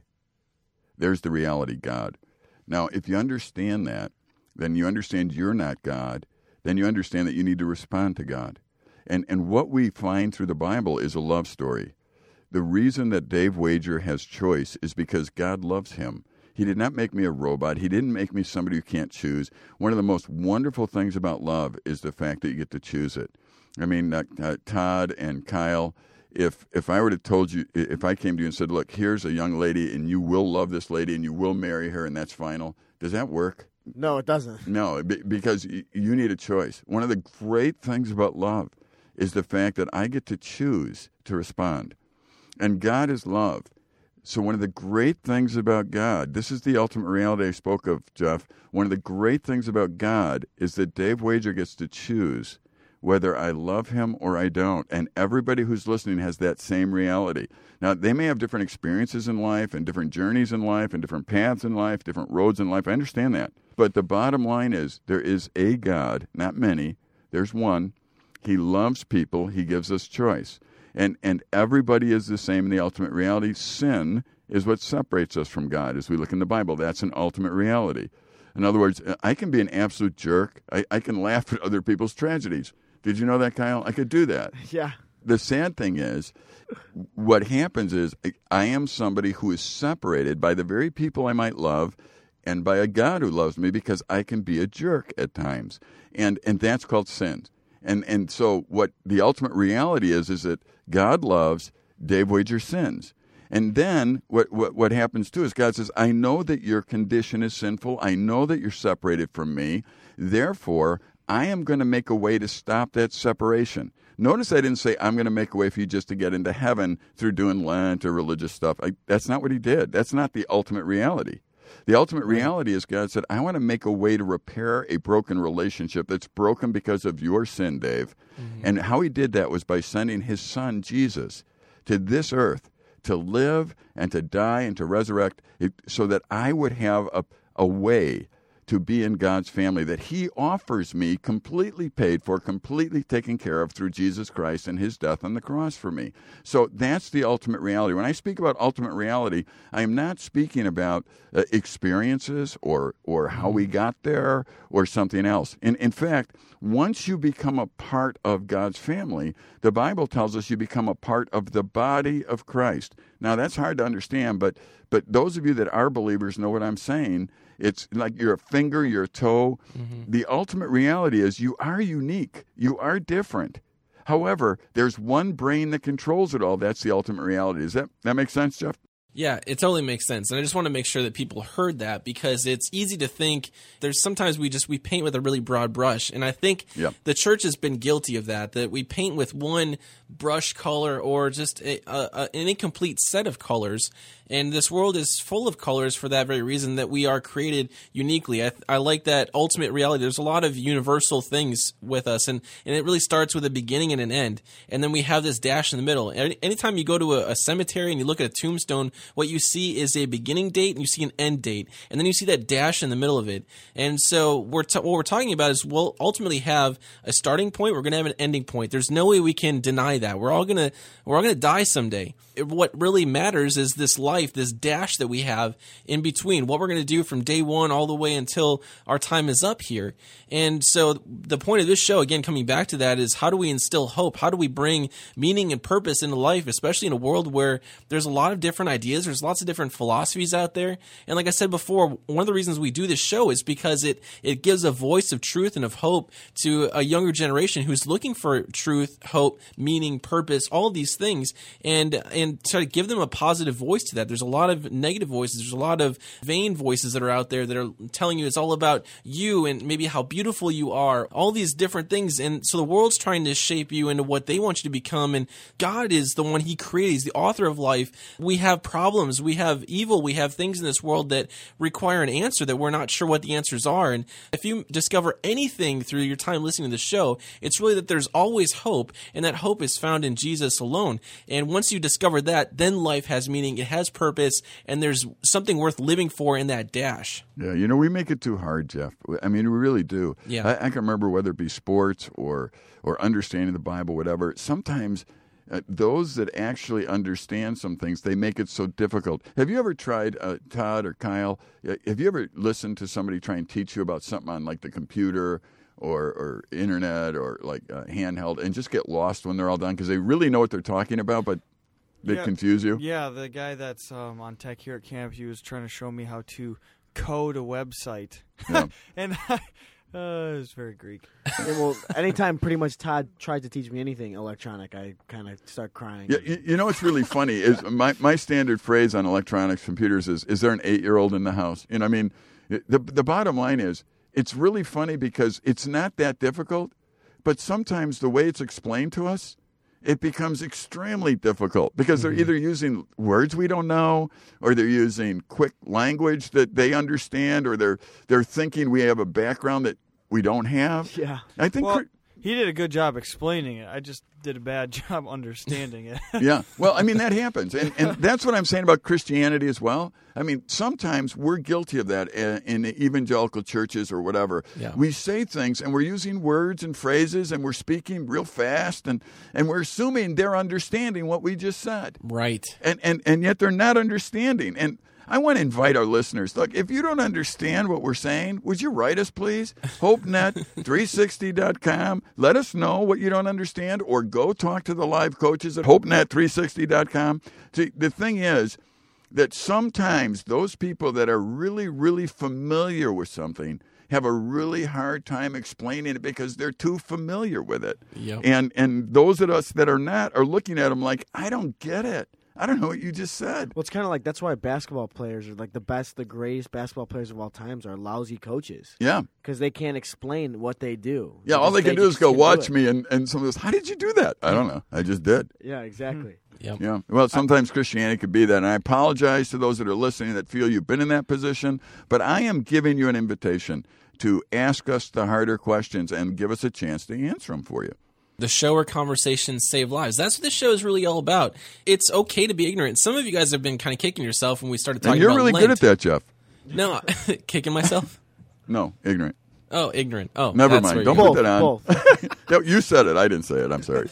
There's the reality, God. Now, if you understand that, then you understand you're not God. Then you understand that you need to respond to God. And, and what we find through the Bible is a love story. The reason that Dave Wager has choice is because God loves him. He did not make me a robot. He didn't make me somebody who can't choose. One of the most wonderful things about love is the fact that you get to choose it. I mean, uh, uh, Todd and Kyle, if if I were to told you, if I came to you and said, "Look, here's a young lady, and you will love this lady, and you will marry her, and that's final," does that work? No, it doesn't. No, because you need a choice. One of the great things about love is the fact that I get to choose to respond, and God is love. So, one of the great things about God, this is the ultimate reality I spoke of, Jeff. One of the great things about God is that Dave Wager gets to choose whether I love him or I don't. And everybody who's listening has that same reality. Now, they may have different experiences in life and different journeys in life and different paths in life, different roads in life. I understand that. But the bottom line is there is a God, not many, there's one. He loves people, He gives us choice and and everybody is the same in the ultimate reality. Sin is what separates us from God. As we look in the Bible, that's an ultimate reality. In other words, I can be an absolute jerk. I, I can laugh at other people's tragedies. Did you know that, Kyle? I could do that. Yeah. The sad thing is, what happens is I am somebody who is separated by the very people I might love and by a God who loves me because I can be a jerk at times. And and that's called sin. And and so what the ultimate reality is is that God loves, Dave Wager sins. And then what, what, what happens too is God says, I know that your condition is sinful. I know that you're separated from me. Therefore, I am going to make a way to stop that separation. Notice I didn't say, I'm going to make a way for you just to get into heaven through doing Lent or religious stuff. I, that's not what he did. That's not the ultimate reality. The ultimate reality is God said, I want to make a way to repair a broken relationship that's broken because of your sin, Dave. Mm-hmm. And how he did that was by sending his son, Jesus, to this earth to live and to die and to resurrect so that I would have a, a way to be in God's family that He offers me completely paid for, completely taken care of through Jesus Christ and His death on the cross for me. So that's the ultimate reality. When I speak about ultimate reality, I am not speaking about uh, experiences or, or how we mm. got there or something else. In, in fact, once you become a part of God's family, the Bible tells us you become a part of the body of Christ. Now, that's hard to understand, but, but those of you that are believers know what I'm saying it's like you're a finger, you're a toe. Mm-hmm. The ultimate reality is you are unique, you are different. However, there's one brain that controls it all. That's the ultimate reality. Does that that make sense, Jeff? Yeah, it totally makes sense. And I just want to make sure that people heard that because it's easy to think there's sometimes we just we paint with a really broad brush. And I think yep. the church has been guilty of that, that we paint with one brush color or just a, a, an incomplete set of colors. And this world is full of colors for that very reason that we are created uniquely. I, I like that ultimate reality. There's a lot of universal things with us, and, and it really starts with a beginning and an end. And then we have this dash in the middle. Any, anytime you go to a, a cemetery and you look at a tombstone, what you see is a beginning date and you see an end date, and then you see that dash in the middle of it. And so we're t- what we're talking about is we'll ultimately have a starting point. We're going to have an ending point. There's no way we can deny that. We're all gonna we're all gonna die someday. What really matters is this life, this dash that we have in between. What we're gonna do from day one all the way until our time is up here. And so the point of this show, again, coming back to that, is how do we instill hope? How do we bring meaning and purpose into life, especially in a world where there's a lot of different ideas, there's lots of different philosophies out there. And like I said before, one of the reasons we do this show is because it it gives a voice of truth and of hope to a younger generation who's looking for truth, hope, meaning, purpose, all these things, and and try to give them a positive voice to that. There's a lot of negative voices. There's a lot of vain voices that are out there that are telling you it's all about you and maybe how beautiful you are. All these different things, and so the world's trying to shape you into what they want you to become. And God is the one He created. He's the author of life. We have problems. We have evil. We have things in this world that require an answer that we're not sure what the answers are. And if you discover anything through your time listening to the show, it's really that there's always hope, and that hope is found in Jesus alone. And once you discover that, then life has meaning, it has purpose, and there's something worth living for in that dash. Yeah, you know, we make it too hard, Jeff. I mean, we really do. Yeah. I, I can remember whether it be sports or or understanding the Bible, whatever. Sometimes uh, those that actually understand some things, they make it so difficult. Have you ever tried, uh, Todd or Kyle? uh, Have you ever listened to somebody try and teach you about something on like the computer? Or, or internet or like uh, handheld and just get lost when they're all done because they really know what they're talking about but they Yeah. confuse you Yeah, the guy that's um, on tech here at camp, he was trying to show me how to code a website, Yeah. and I, uh, it was very Greek. Yeah, well, anytime pretty much Todd tries to teach me anything electronic, I kind of start crying. Yeah, you, you know what's really funny is my, my standard phrase on electronics computers is is there an eight year old in the house? You know, I mean, the the bottom line is it's really funny because it's not that difficult, but sometimes the way it's explained to us, it becomes extremely difficult because they're mm-hmm. either using words we don't know, or they're using quick language that they understand, or they're they're thinking we have a background that we don't have. Yeah. I think. Well, he did a good job explaining it. I just did a bad job understanding it. yeah. Well, I mean, that happens. And, and that's what I'm saying about Christianity as well. I mean, sometimes we're guilty of that uh, in evangelical churches or whatever. Yeah. We say things and we're using words and phrases and we're speaking real fast and, and we're assuming they're understanding what we just said. Right. And, and, and yet they're not understanding. And I want to invite our listeners. Look, if you don't understand what we're saying, would you write us, please? HopeNet360.com. Let us know what you don't understand, or go talk to the live coaches at HopeNet360.com. See, the thing is that sometimes those people that are really, really familiar with something have a really hard time explaining it because they're too familiar with it. Yep. And and those of us that are not are looking at them like, I don't get it. I don't know what you just said. Well, it's kind of like that's why basketball players are like the best, the greatest basketball players of all times are lousy coaches Yeah. because they can't explain what they do. Yeah, all just- they can do is go watch me and, and someone goes, How did you do that? I don't know. I just did. Yeah, exactly. Mm-hmm. Yep. Yeah. Well, sometimes Christianity could be that. And I apologize to those that are listening that feel you've been in that position, but I am giving you an invitation to ask us the harder questions and give us a chance to answer them for you. The show where conversations save lives. That's what this show is really all about. It's okay to be ignorant. Some of you guys have been kind of kicking yourself when we started And talking you're about really Lent. good at that, Jeff. No, kicking myself. No, ignorant. Oh, ignorant. Oh, Never that's mind. Don't put that on. Both. No, you said it. I didn't say it. I'm sorry.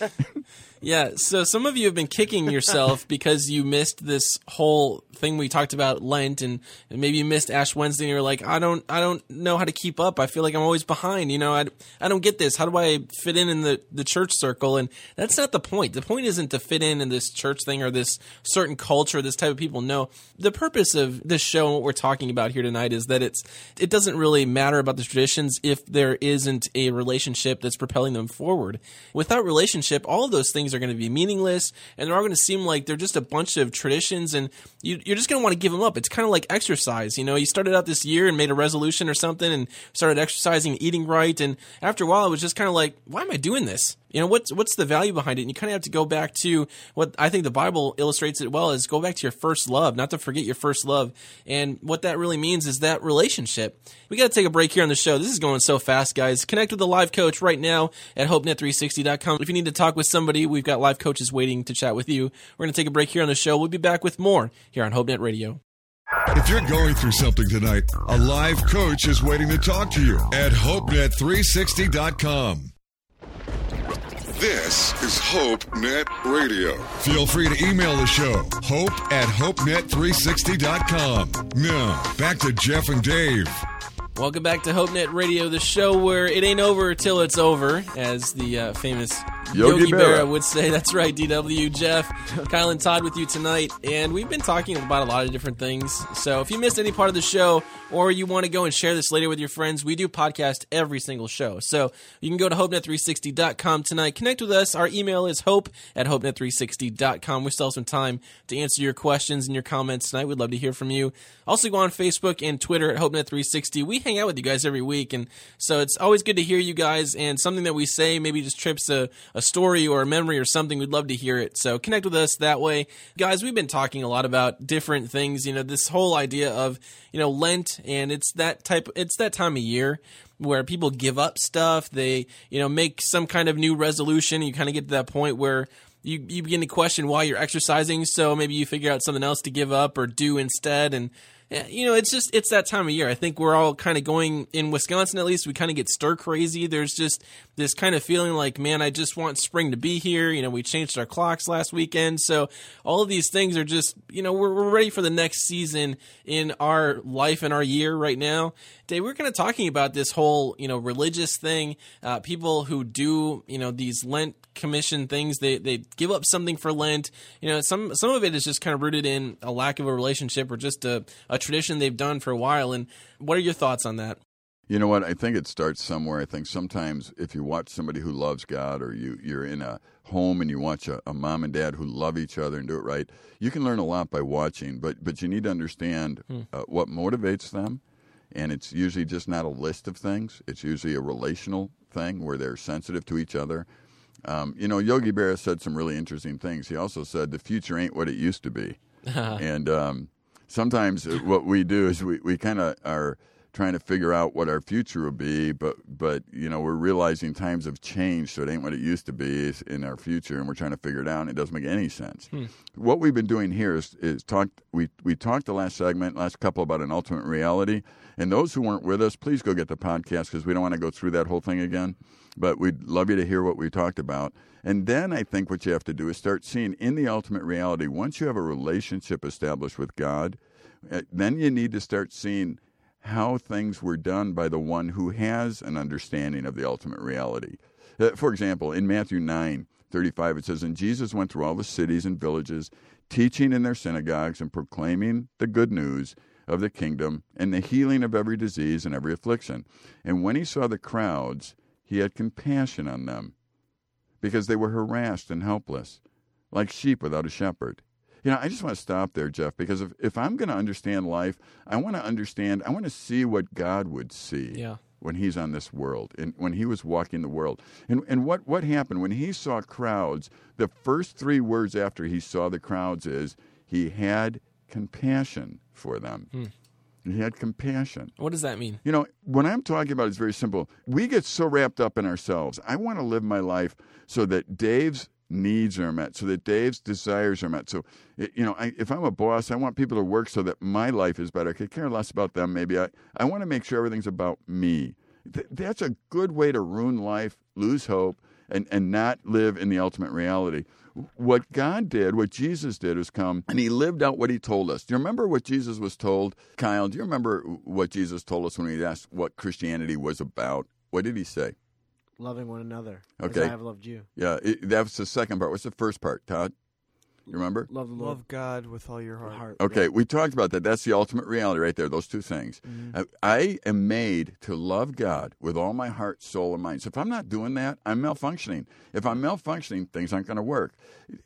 Yeah, so some of you have been kicking yourself because you missed this whole thing we talked about Lent, and, and maybe you missed Ash Wednesday, and you're like, I don't, I don't know how to keep up. I feel like I'm always behind. You know, I, I don't get this. How do I fit in in the the church circle? And that's not the point. The point isn't to fit in in this church thing or this certain culture, this type of people. No, the purpose of this show and what we're talking about here tonight is that it's it doesn't really matter about the traditions if there isn't a relationship that's propelling them forward. Without relationship, all of those things are going to be meaningless, and they're all going to seem like they're just a bunch of traditions, and you, you're just going to want to give them up. It's kind of like exercise. You know, you started out this year and made a resolution or something, and started exercising, eating right, and after a while, it was just kind of like, why am I doing this? You know, what's what's the value behind it? And you kind of have to go back to what I think the Bible illustrates it well is go back to your first love, not to forget your first love. And what that really means is that relationship. We got to take a break here on the show. This is going so fast, guys. Connect with the live coach right now at hopenet360.com. If you need to talk with somebody, we've got live coaches waiting to chat with you. We're going to take a break here on the show. We'll be back with more here on HopeNet Radio. If you're going through something tonight, a live coach is waiting to talk to you at HopeNet360.com. This is HopeNet Radio. Feel free to email the show, hope at HopeNet360.com. Now, back to Jeff and Dave. Welcome back to HopeNet Radio, the show where it ain't over till it's over, as the uh, famous Yogi, Yogi Berra. Berra would say that's right, DW. Jeff, Kyle, and Todd with you tonight, and we've been talking about a lot of different things. So if you missed any part of the show, or you want to go and share this later with your friends, we do podcast every single show. So you can go to hopenet360.com tonight. Connect with us. Our email is hope at hopenet360.com. We still have some time to answer your questions and your comments tonight. We'd love to hear from you. Also go on Facebook and Twitter at hopenet360. We hang out with you guys every week, and so it's always good to hear you guys. And something that we say maybe just trips a, a story or a memory or something. We'd love to hear it. So connect with us that way, guys. We've been talking a lot about different things. You know, this whole idea of you know Lent, and it's that type. It's that time of year where people give up stuff. They you know make some kind of new resolution. You kind of get to that point where you you begin to question why you're exercising. So maybe you figure out something else to give up or do instead, and you know, it's just it's that time of year. I think we're all kind of going in Wisconsin at least. We kind of get stir crazy. There's just this kind of feeling like, man, I just want spring to be here. You know, we changed our clocks last weekend, so all of these things are just, you know, we're, we're ready for the next season in our life and our year right now. Today, we're kind of talking about this whole, you know, religious thing. Uh, people who do, you know, these Lent commission things, they they give up something for Lent. You know, some some of it is just kind of rooted in a lack of a relationship or just a, a tradition they've done for a while. And what are your thoughts on that? You know what? I think it starts somewhere. I think sometimes if you watch somebody who loves God or you, you're in a home and you watch a, a mom and dad who love each other and do it right, you can learn a lot by watching. But, but you need to understand uh, what motivates them. And it's usually just not a list of things, it's usually a relational thing where they're sensitive to each other. Um, you know, Yogi Berra said some really interesting things. He also said, the future ain't what it used to be. and um, sometimes uh, what we do is we, we kind of are trying to figure out what our future will be, but but you know we're realizing times have changed, so it ain't what it used to be in our future, and we're trying to figure it out. And it doesn't make any sense. Hmm. What we've been doing here is, is talked. We we talked the last segment, last couple about an ultimate reality, and those who weren't with us, please go get the podcast because we don't want to go through that whole thing again. But we'd love you to hear what we talked about. And then I think what you have to do is start seeing in the ultimate reality. Once you have a relationship established with God, uh, then you need to start seeing how things were done by the one who has an understanding of the ultimate reality. Uh, for example, in Matthew 9 35, it says, And Jesus went through all the cities and villages, teaching in their synagogues and proclaiming the good news of the kingdom and the healing of every disease and every affliction. And when he saw the crowds, he had compassion on them because they were harassed and helpless, like sheep without a shepherd. You know, I just want to stop there, Jeff, because if, if I'm going to understand life, I want to understand, I want to see what God would see Yeah. when he's on this world and when he was walking the world. And, and what, what happened when he saw crowds, the first three words after he saw the crowds is he had compassion for them. Hmm. He had compassion. What does that mean? You know, what I'm talking about is very simple. We get so wrapped up in ourselves. I want to live my life so that Dave's needs are met, so that Dave's desires are met. So, you know, I, if I'm a boss, I want people to work so that my life is better. I could care less about them. Maybe I, I want to make sure everything's about me. Th- that's a good way to ruin life, lose hope, and, and not live in the ultimate reality. What God did, what Jesus did, was come and he lived out what he told us. Do you remember what Jesus was told? Kyle, do you remember what Jesus told us when he asked what Christianity was about? What did he say? Loving one another. Okay. As I have loved you. Yeah, it, that was the second part. What's the first part, Todd? You remember? Love the Lord. Love God with all your heart. heart. Okay, we talked about that. That's the ultimate reality right there, those two things. I, I am made to love God with all my heart, soul, and mind. So if I'm not doing that, I'm malfunctioning. If I'm malfunctioning, things aren't going to work.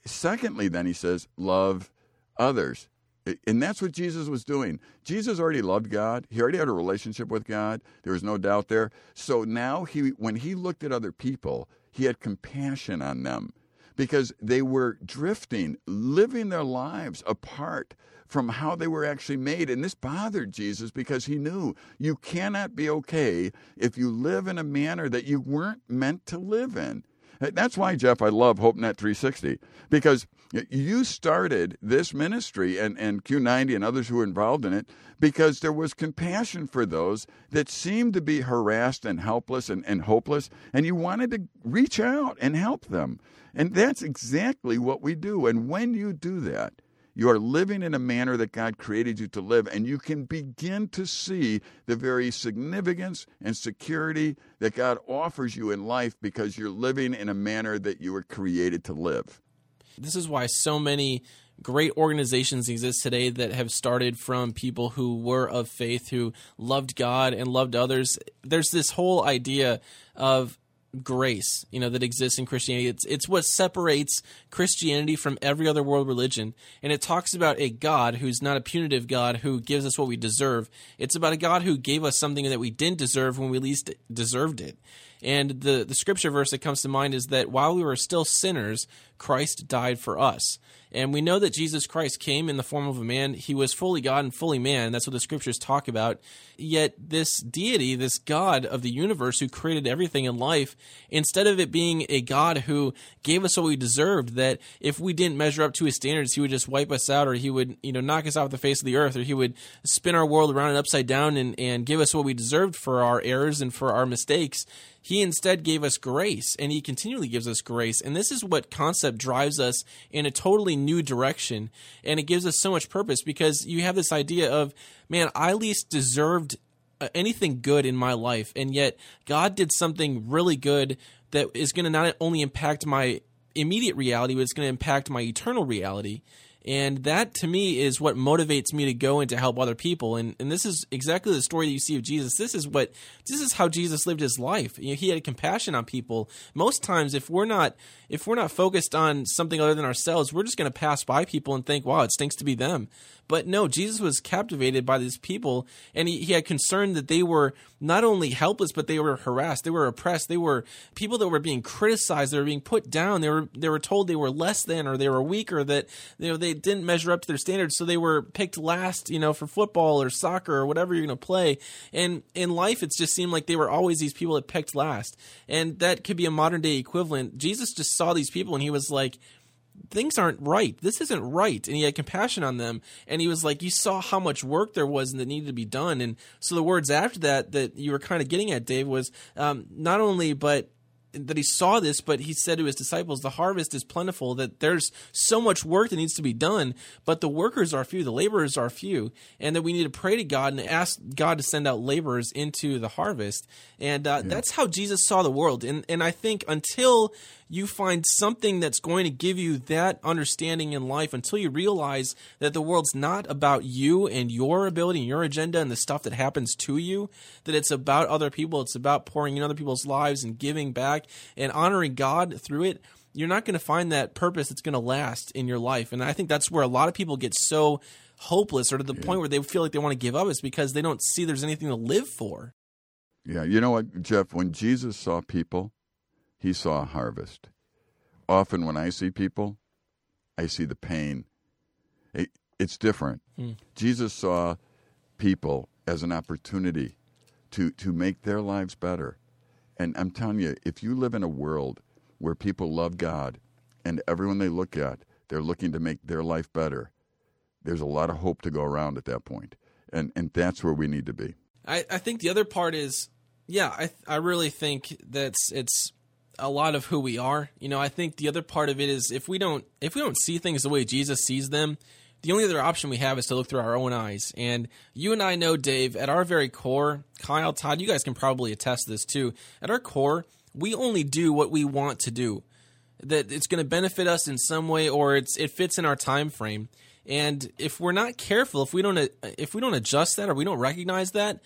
Secondly, then he says, love others. And that's what Jesus was doing. Jesus already loved God. He already had a relationship with God. There was no doubt there. So now he when he looked at other people, he had compassion on them because they were drifting, living their lives apart from how they were actually made. And this bothered Jesus because he knew you cannot be okay if you live in a manner that you weren't meant to live in. That's why, Jeff, I love HopeNet 360 because you started this ministry and, and Q90 and others who were involved in it because there was compassion for those that seemed to be harassed and helpless and, and hopeless, and you wanted to reach out and help them. And that's exactly what we do. And when you do that, You are living in a manner that God created you to live, and you can begin to see the very significance and security that God offers you in life because you're living in a manner that you were created to live. This is why so many great organizations exist today that have started from people who were of faith, who loved God and loved others. There's this whole idea of grace, you know, that exists in Christianity. It's it's what separates Christianity from every other world religion, and it talks about a God who's not a punitive God who gives us what we deserve. It's about a God who gave us something that we didn't deserve when we least deserved it. And the the scripture verse that comes to mind is that while we were still sinners, Christ died for us. And we know that Jesus Christ came in the form of a man. He was fully God and fully man. That's what the scriptures talk about. Yet, this deity, this God of the universe who created everything in life, instead of it being a God who gave us what we deserved, that if we didn't measure up to his standards, he would just wipe us out or he would, you know, knock us off the face of the earth or he would spin our world around and upside down and, and give us what we deserved for our errors and for our mistakes. He instead gave us grace, and He continually gives us grace. And this is what concept drives us in a totally new direction. And it gives us so much purpose because you have this idea of, man, I least deserved uh, anything good in my life. And yet God did something really good that is going to not only impact my immediate reality, but it's going to impact my eternal reality. And that to me is what motivates me to go and to help other people. And and this is exactly the story that you see of Jesus. This is what this is how Jesus lived his life. You know, he had compassion on people. Most times if we're not if we're not focused on something other than ourselves, we're just going to pass by people and think, "Wow, it stinks to be them." But no, Jesus was captivated by these people, and he, he had concern that they were not only helpless, but they were harassed, they were oppressed, they were people that were being criticized, they were being put down, they were they were told they were less than or they were weaker, that you know they didn't measure up to their standards, so they were picked last, you know, for football or soccer or whatever you're going to play. And in life, it just seemed like they were always these people that picked last, and that could be a modern day equivalent. Jesus just saw these people and he was like things aren't right. This isn't right. And he had compassion on them. And he was like, you saw how much work there was and that needed to be done. And so the words after that that you were kind of getting at, Dave, was um, not only, but that he saw this, but he said to his disciples, "The harvest is plentiful; that there's so much work that needs to be done, but the workers are few, the laborers are few, and that we need to pray to God and ask God to send out laborers into the harvest." And uh, yeah. that's how Jesus saw the world. And and I think until you find something that's going to give you that understanding in life until you realize that the world's not about you and your ability and your agenda and the stuff that happens to you, that it's about other people, it's about pouring in other people's lives and giving back and honoring God through it. You're not going to find that purpose that's going to last in your life. And I think that's where a lot of people get so hopeless or to the yeah. point where they feel like they want to give up is because they don't see there's anything to live for. Yeah, you know what, Jeff, when Jesus saw people, he saw a harvest. Often when I see people, I see the pain. It, it's different. Mm. Jesus saw people as an opportunity to, to make their lives better. And I'm telling you, if you live in a world where people love God and everyone they look at, they're looking to make their life better, there's a lot of hope to go around at that point. And, and that's where we need to be. I, I think the other part is, yeah, I, I really think that's it's a lot of who we are. You know, I think the other part of it is if we don't if we don't see things the way Jesus sees them, the only other option we have is to look through our own eyes. And you and I know, Dave, at our very core, Kyle, Todd, you guys can probably attest to this too. At our core, we only do what we want to do. That it's going to benefit us in some way, or it's it fits in our time frame. And if we're not careful, if we don't if we don't adjust that or we don't recognize that,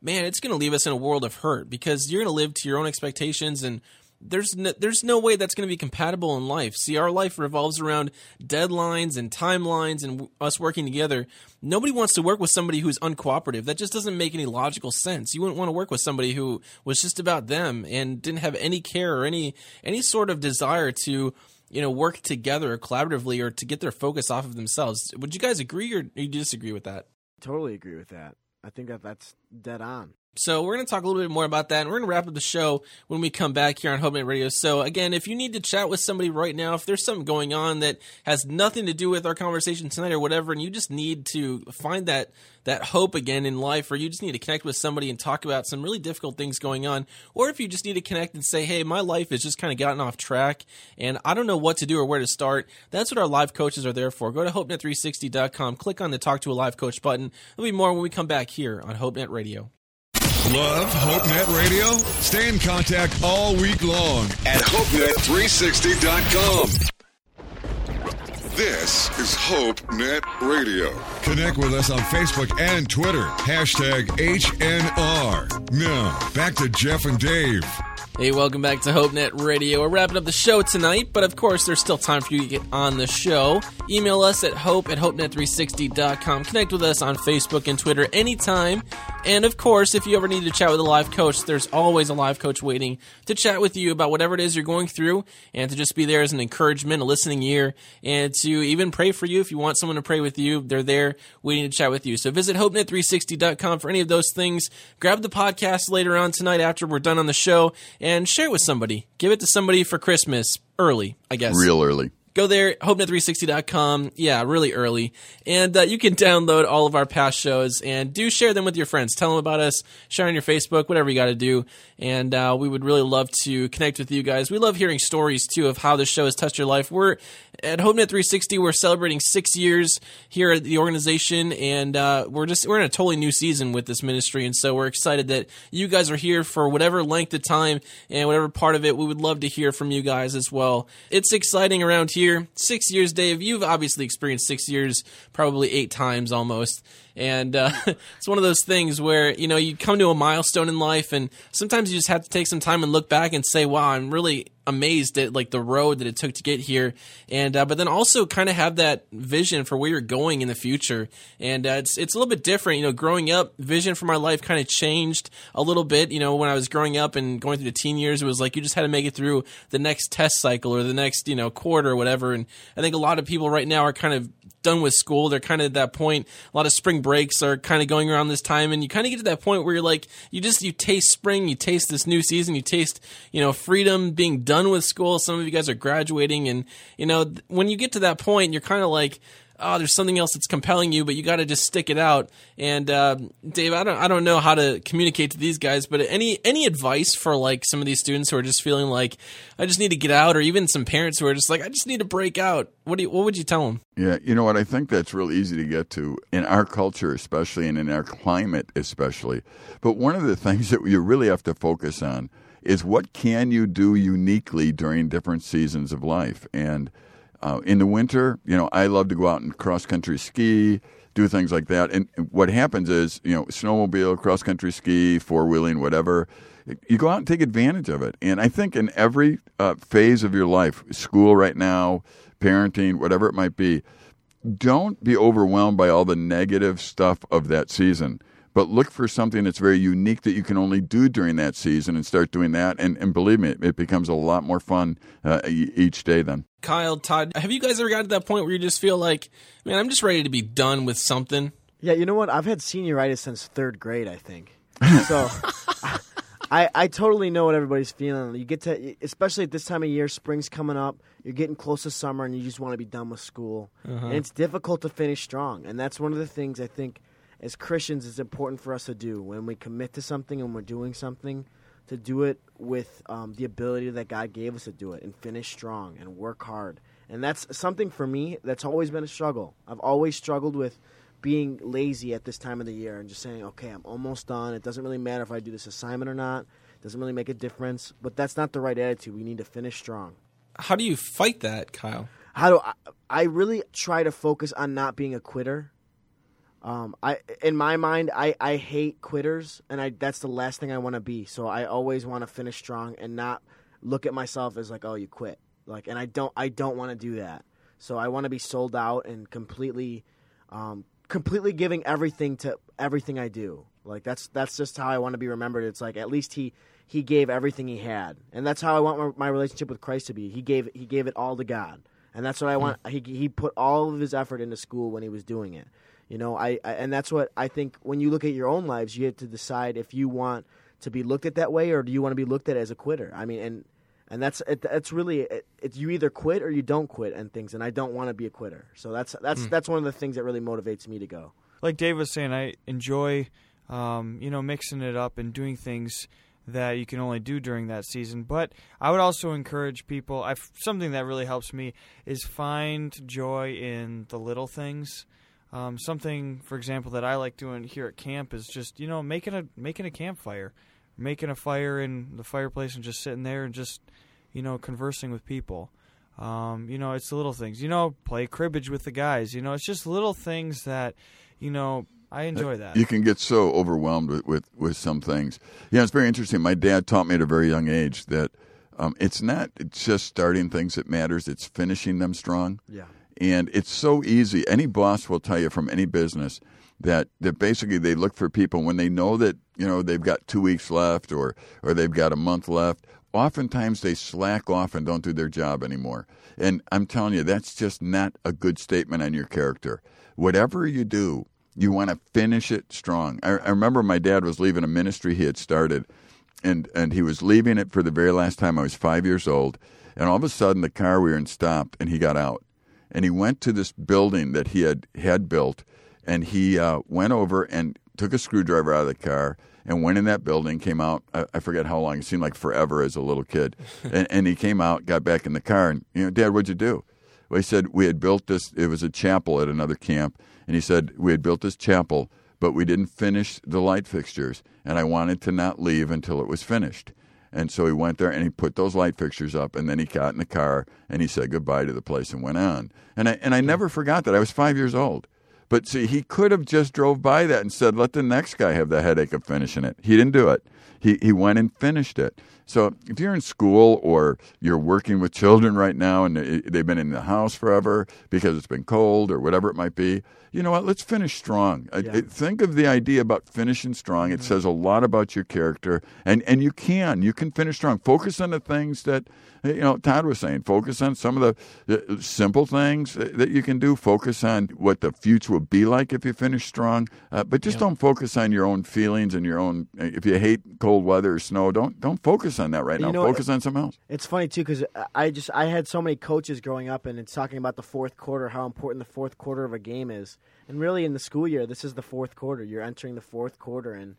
man, it's going to leave us in a world of hurt because you're going to live to your own expectations and there's no, there's no way that's going to be compatible in life. See, our life revolves around deadlines and timelines and us working together. Nobody wants to work with somebody who's uncooperative. That just doesn't make any logical sense. You wouldn't want to work with somebody who was just about them and didn't have any care or any any sort of desire to you know work together collaboratively or to get their focus off of themselves. Would you guys agree or you disagree with that? Totally agree with that. I think that that's dead on. So we're going to talk a little bit more about that, and we're going to wrap up the show when we come back here on HopeNet Radio. So again, if you need to chat with somebody right now, if there's something going on that has nothing to do with our conversation tonight or whatever, and you just need to find that that hope again in life, or you just need to connect with somebody and talk about some really difficult things going on, or if you just need to connect and say, "Hey, my life has just kind of gotten off track, and I don't know what to do or where to start," that's what our live coaches are there for. Go to HopeNet360.com, click on the Talk to a Live Coach button. There'll be more when we come back here on HopeNet Radio. Love HopeNet Radio? Stay in contact all week long at HopeNet360.com. This is HopeNet Radio. Connect with us on Facebook and Twitter. Hashtag HNR. Now, back to Jeff and Dave. Hey, welcome back to HopeNet Radio. We're wrapping up the show tonight, but of course, there's still time for you to get on the show. Email us at hope at hopenet360.com. Connect with us on Facebook and Twitter anytime. And of course, if you ever need to chat with a live coach, there's always a live coach waiting to chat with you about whatever it is you're going through and to just be there as an encouragement, a listening ear, and to even pray for you. If you want someone to pray with you, they're there waiting to chat with you. So visit hopenet360.com for any of those things. Grab the podcast later on tonight after we're done on the show and share it with somebody. Give it to somebody for Christmas early, I guess. Real early. Go there, hopenet360.com. Yeah, really early. And uh, you can download all of our past shows and do share them with your friends. Tell them about us, share on your Facebook, whatever you got to do. And uh, we would really love to connect with you guys. We love hearing stories, too, of how this show has touched your life. We're at HopeNet 360, we're celebrating six years here at the organization. And uh, we're just, we're in a totally new season with this ministry. And so we're excited that you guys are here for whatever length of time and whatever part of it. We would love to hear from you guys as well. It's exciting around here year. Six years, Dave. You've obviously experienced six years, probably eight times almost. And uh, it's one of those things where you know you come to a milestone in life, and sometimes you just have to take some time and look back and say, "Wow, I'm really amazed at like the road that it took to get here." And uh, but then also kind of have that vision for where you're going in the future. And uh, it's it's a little bit different. You know, growing up, vision for my life kind of changed a little bit. You know, when I was growing up and going through the teen years, it was like you just had to make it through the next test cycle or the next you know quarter or whatever. And I think a lot of people right now are kind of done with school. They're kind of at that point. A lot of spring breaks are kind of going around this time, and you kind of get to that point where you're like, you just you taste spring, you taste this new season, you taste you know freedom, being done with school. Some of you guys are graduating, and you know when you get to that point, you're kind of like oh, there's something else that's compelling you, but you got to just stick it out. And uh, Dave, I don't, I don't know how to communicate to these guys, but any any advice for like some of these students who are just feeling like I just need to get out, or even some parents who are just like I just need to break out. What do you, what would you tell them? Yeah, you know what? I think that's real easy to get to in our culture, especially, and in our climate, especially. But one of the things that you really have to focus on is what can you do uniquely during different seasons of life and uh, in the winter, you know, I love to go out and cross country ski, do things like that. And what happens is, you know, snowmobile, cross country ski, four wheeling, whatever. You go out and take advantage of it. And I think in every uh, phase of your life, school right now, parenting, whatever it might be, don't be overwhelmed by all the negative stuff of that season but look for something that's very unique that you can only do during that season and start doing that. And, and believe me, it, it becomes a lot more fun uh, each day then. Kyle, Todd, have you guys ever gotten to that point where you just feel like, man, I'm just ready to be done with something? Yeah, you know what? I've had senioritis since third grade, I think. So I, I totally know what everybody's feeling. You get to, especially at this time of year, spring's coming up. You're getting close to summer, and you just want to be done with school. Uh-huh. And it's difficult to finish strong. And that's one of the things I think – as Christians it's important for us to do when we commit to something and we're doing something to do it with um, the ability that God gave us to do it and finish strong and work hard. And that's something for me that's always been a struggle. I've always struggled with being lazy at this time of the year and just saying, okay, I'm almost done. It doesn't really matter if I do this assignment or not. It doesn't really make a difference. But that's not the right attitude. We need to finish strong. How do you fight that, Kyle? How do I, I really try to focus on not being a quitter um, I in my mind, I, I hate quitters, and I that's the last thing I want to be. So I always want to finish strong and not look at myself as like, oh, you quit. Like, and I don't I don't want to do that. So I want to be sold out and completely, um, completely giving everything to everything I do. Like that's that's just how I want to be remembered. It's like at least he he gave everything he had, and that's how I want my, relationship with Christ to be. He gave he gave it all to God, and that's what I want. He he put all of his effort into school when he was doing it You know, I, I and that's what I think. When you look at your own lives, you have to decide if you want to be looked at that way, or do you want to be looked at as a quitter? I mean, and and that's it, that's really it, it's you either quit or you don't quit and things. And I don't want to be a quitter. So that's that's Mm. that's one of the things that really motivates me to go. like Dave was saying, I enjoy, um, you know, mixing it up and doing things that you can only do during that season. But I would also encourage people. I've, something that really helps me is find joy in the little things. Um, something, for example, that I like doing here at camp is just you know making a making a campfire, making a fire in the fireplace and just sitting there and just you know conversing with people. Um, you know, it's the little things. You know, play cribbage with the guys. You know, it's just little things that, you know, I enjoy that. You can get so overwhelmed with, with, with some things. Yeah, it's very interesting. My dad taught me at a very young age that um, it's not just starting things that matters; it's finishing them strong. Yeah. And it's so easy. Any boss will tell you from any business that that basically they look for people when they know that you know they've got two weeks left or or they've got a month left. Oftentimes they slack off and don't do their job anymore. And I'm telling you, that's just not a good statement on your character. Whatever you do, you want to finish it strong. I, I remember my dad was leaving a ministry he had started, and and he was leaving it for the very last time. I was five years old, and all of a sudden the car we were in stopped, and he got out, and he went to this building that he had had built, and he uh, went over and took a screwdriver out of the car and went in that building, came out. I, I forget how long. It seemed like forever as a little kid, and, and he came out, got back in the car, and you know, Dad, what'd you do? Well, he said we had built this. It was a chapel at another camp, and he said we had built this chapel, but we didn't finish the light fixtures, and I wanted to not leave until it was finished. And so he went there and he put those light fixtures up, and then he got in the car and he said goodbye to the place and went on. And I and I never forgot that. I was five years old. But see, he could have just drove by that and said, "Let the next guy have the headache of finishing it." He didn't do it. He he went and finished it. So if you're in school or you're working with children right now and they- they've been in the house forever because it's been cold or whatever it might be, you know what? Let's finish strong. I- I- Think of the idea about finishing strong. It mm-hmm. says a lot about your character, and and you can you can finish strong. Focus on the things that eh, you know. Todd was saying. Focus on some of the uh, simple things that you can do. Focus on what the future will be like if you finish strong. Uh, but just don't focus on your own feelings and your own. If you hate cold weather or snow, don't don't focus on that right You now. know, focus on something else. It's funny too because I just I had so many coaches growing up, and it's talking about the fourth quarter, how important the fourth quarter of a game is, and really in the school year, this is the fourth quarter. You're entering the fourth quarter, and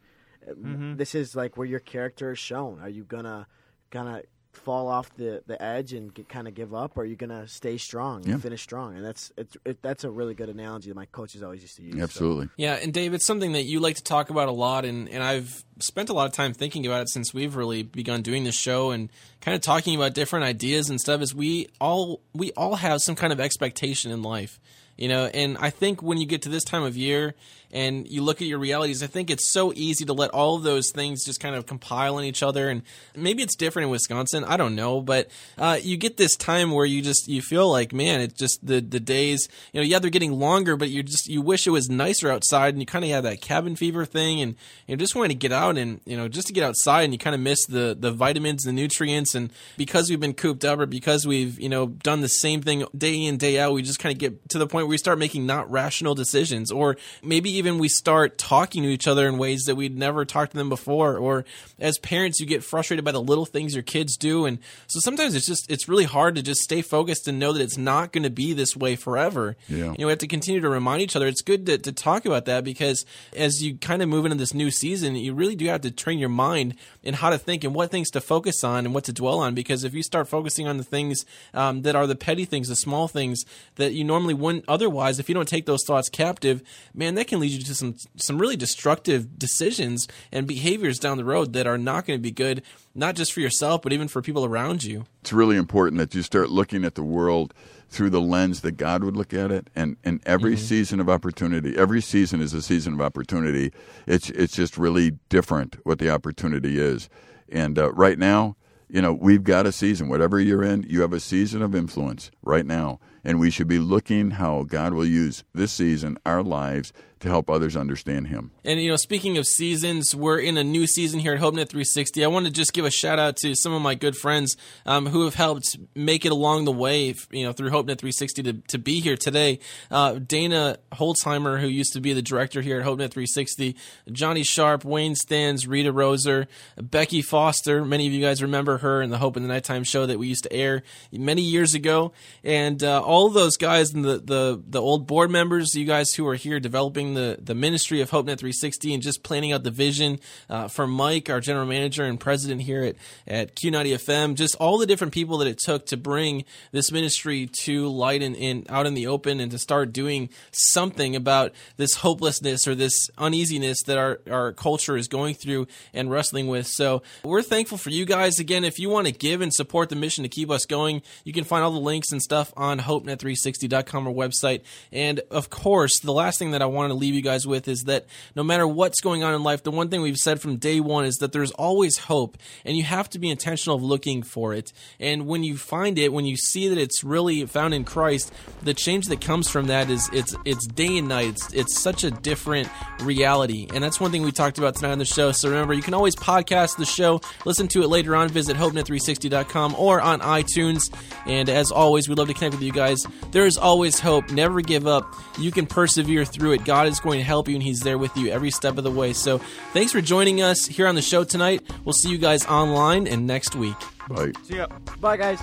uh, Mhm. this is like where your character is shown. Are you gonna gonna fall off the, the edge and kind of give up, or are you gonna stay strong and Yeah. finish strong? And that's it's it, that's a really good analogy that my coaches always used to use. so. Absolutely. Yeah, and Dave, it's something that you like to talk about a lot, and, and I've spent a lot of time thinking about it since we've really begun doing this show and kind of talking about different ideas and stuff. Is we all we all have some kind of expectation in life, you know, and I think when you get to this time of year and you look at your realities, I think it's so easy to let all of those things just kind of compile on each other. And maybe it's different in Wisconsin. I don't know, but uh, you get this time where you just you feel like, man, it's just the the days. You know, yeah, they're getting longer, but you just you wish it was nicer outside, and you kind of have that cabin fever thing, and you just wanting to get out and you know just to get outside, and you kind of miss the the vitamins, the nutrients, and because we've been cooped up or because we've you know done the same thing day in day out, we just kind of get to the point where we start making not rational decisions, or maybe even we start talking to each other in ways that we'd never talked to them before, or as parents, you get frustrated by the little things your kids do, and so sometimes it's just it's really hard to just stay focused and know that it's not going to be this way forever. Yeah. You know, we have to continue to remind each other. It's good to, to talk about that because as you kind of move into this new season, you really do have to train your mind in how to think and what things to focus on and what to dwell on. Because if you start focusing on the things um, that are the petty things, the small things that you normally wouldn't otherwise, if you don't take those thoughts captive, man, that can lead you to some some really destructive decisions and behaviors down the road that are not going to be good, not just for yourself, but even for people around you. it's really important that you start looking at the world through the lens that God would look at it. And, and every season of opportunity, every season is a season of opportunity. It's it's just really different what the opportunity is. And uh, right now, you know, we've got a season. Whatever you're in, you have a season of influence right now. And we should be looking how God will use this season, our lives, to help others understand Him. And you know, speaking of seasons, we're in a new season here at HopeNet 360. I want to just give a shout out to some of my good friends um, who have helped make it along the way, you know, through HopeNet 360 to, to be here today. Uh, Dana Holzheimer, who used to be the director here at HopeNet 360, Johnny Sharp, Wayne Stans, Rita Roser, Becky Foster. Many of you guys remember her in the Hope in the Nighttime show that we used to air many years ago, and uh, all those guys and the, the the old board members, you guys who are here developing the, the ministry of HopeNet 360 and just planning out the vision uh, for Mike, our general manager and president here at, at Q90 FM, just all the different people that it took to bring this ministry to light and, and out in the open and to start doing something about this hopelessness or this uneasiness that our, our culture is going through and wrestling with. So we're thankful for you guys. Again, if you want to give and support the mission to keep us going, you can find all the links and stuff on hopenet360.com or website. And of course, the last thing that I want to leave you guys with is that no matter what's going on in life, the one thing we've said from day one is that there's always hope, and you have to be intentional of looking for it. And when you find it, when you see that it's really found in Christ, the change that comes from that is it's it's day and night. It's, it's such a different reality, and that's one thing we talked about tonight on the show. So remember, you can always podcast the show, listen to it later on. Visit HopeNet360.com or on iTunes. And as always, we love to connect with you guys, there is always hope. Never give up. You can persevere through it. God is going to help you, and He's there with you every step of the way. So, thanks for joining us here on the show tonight. We'll see you guys online and next week. Bye. See ya. Bye, guys.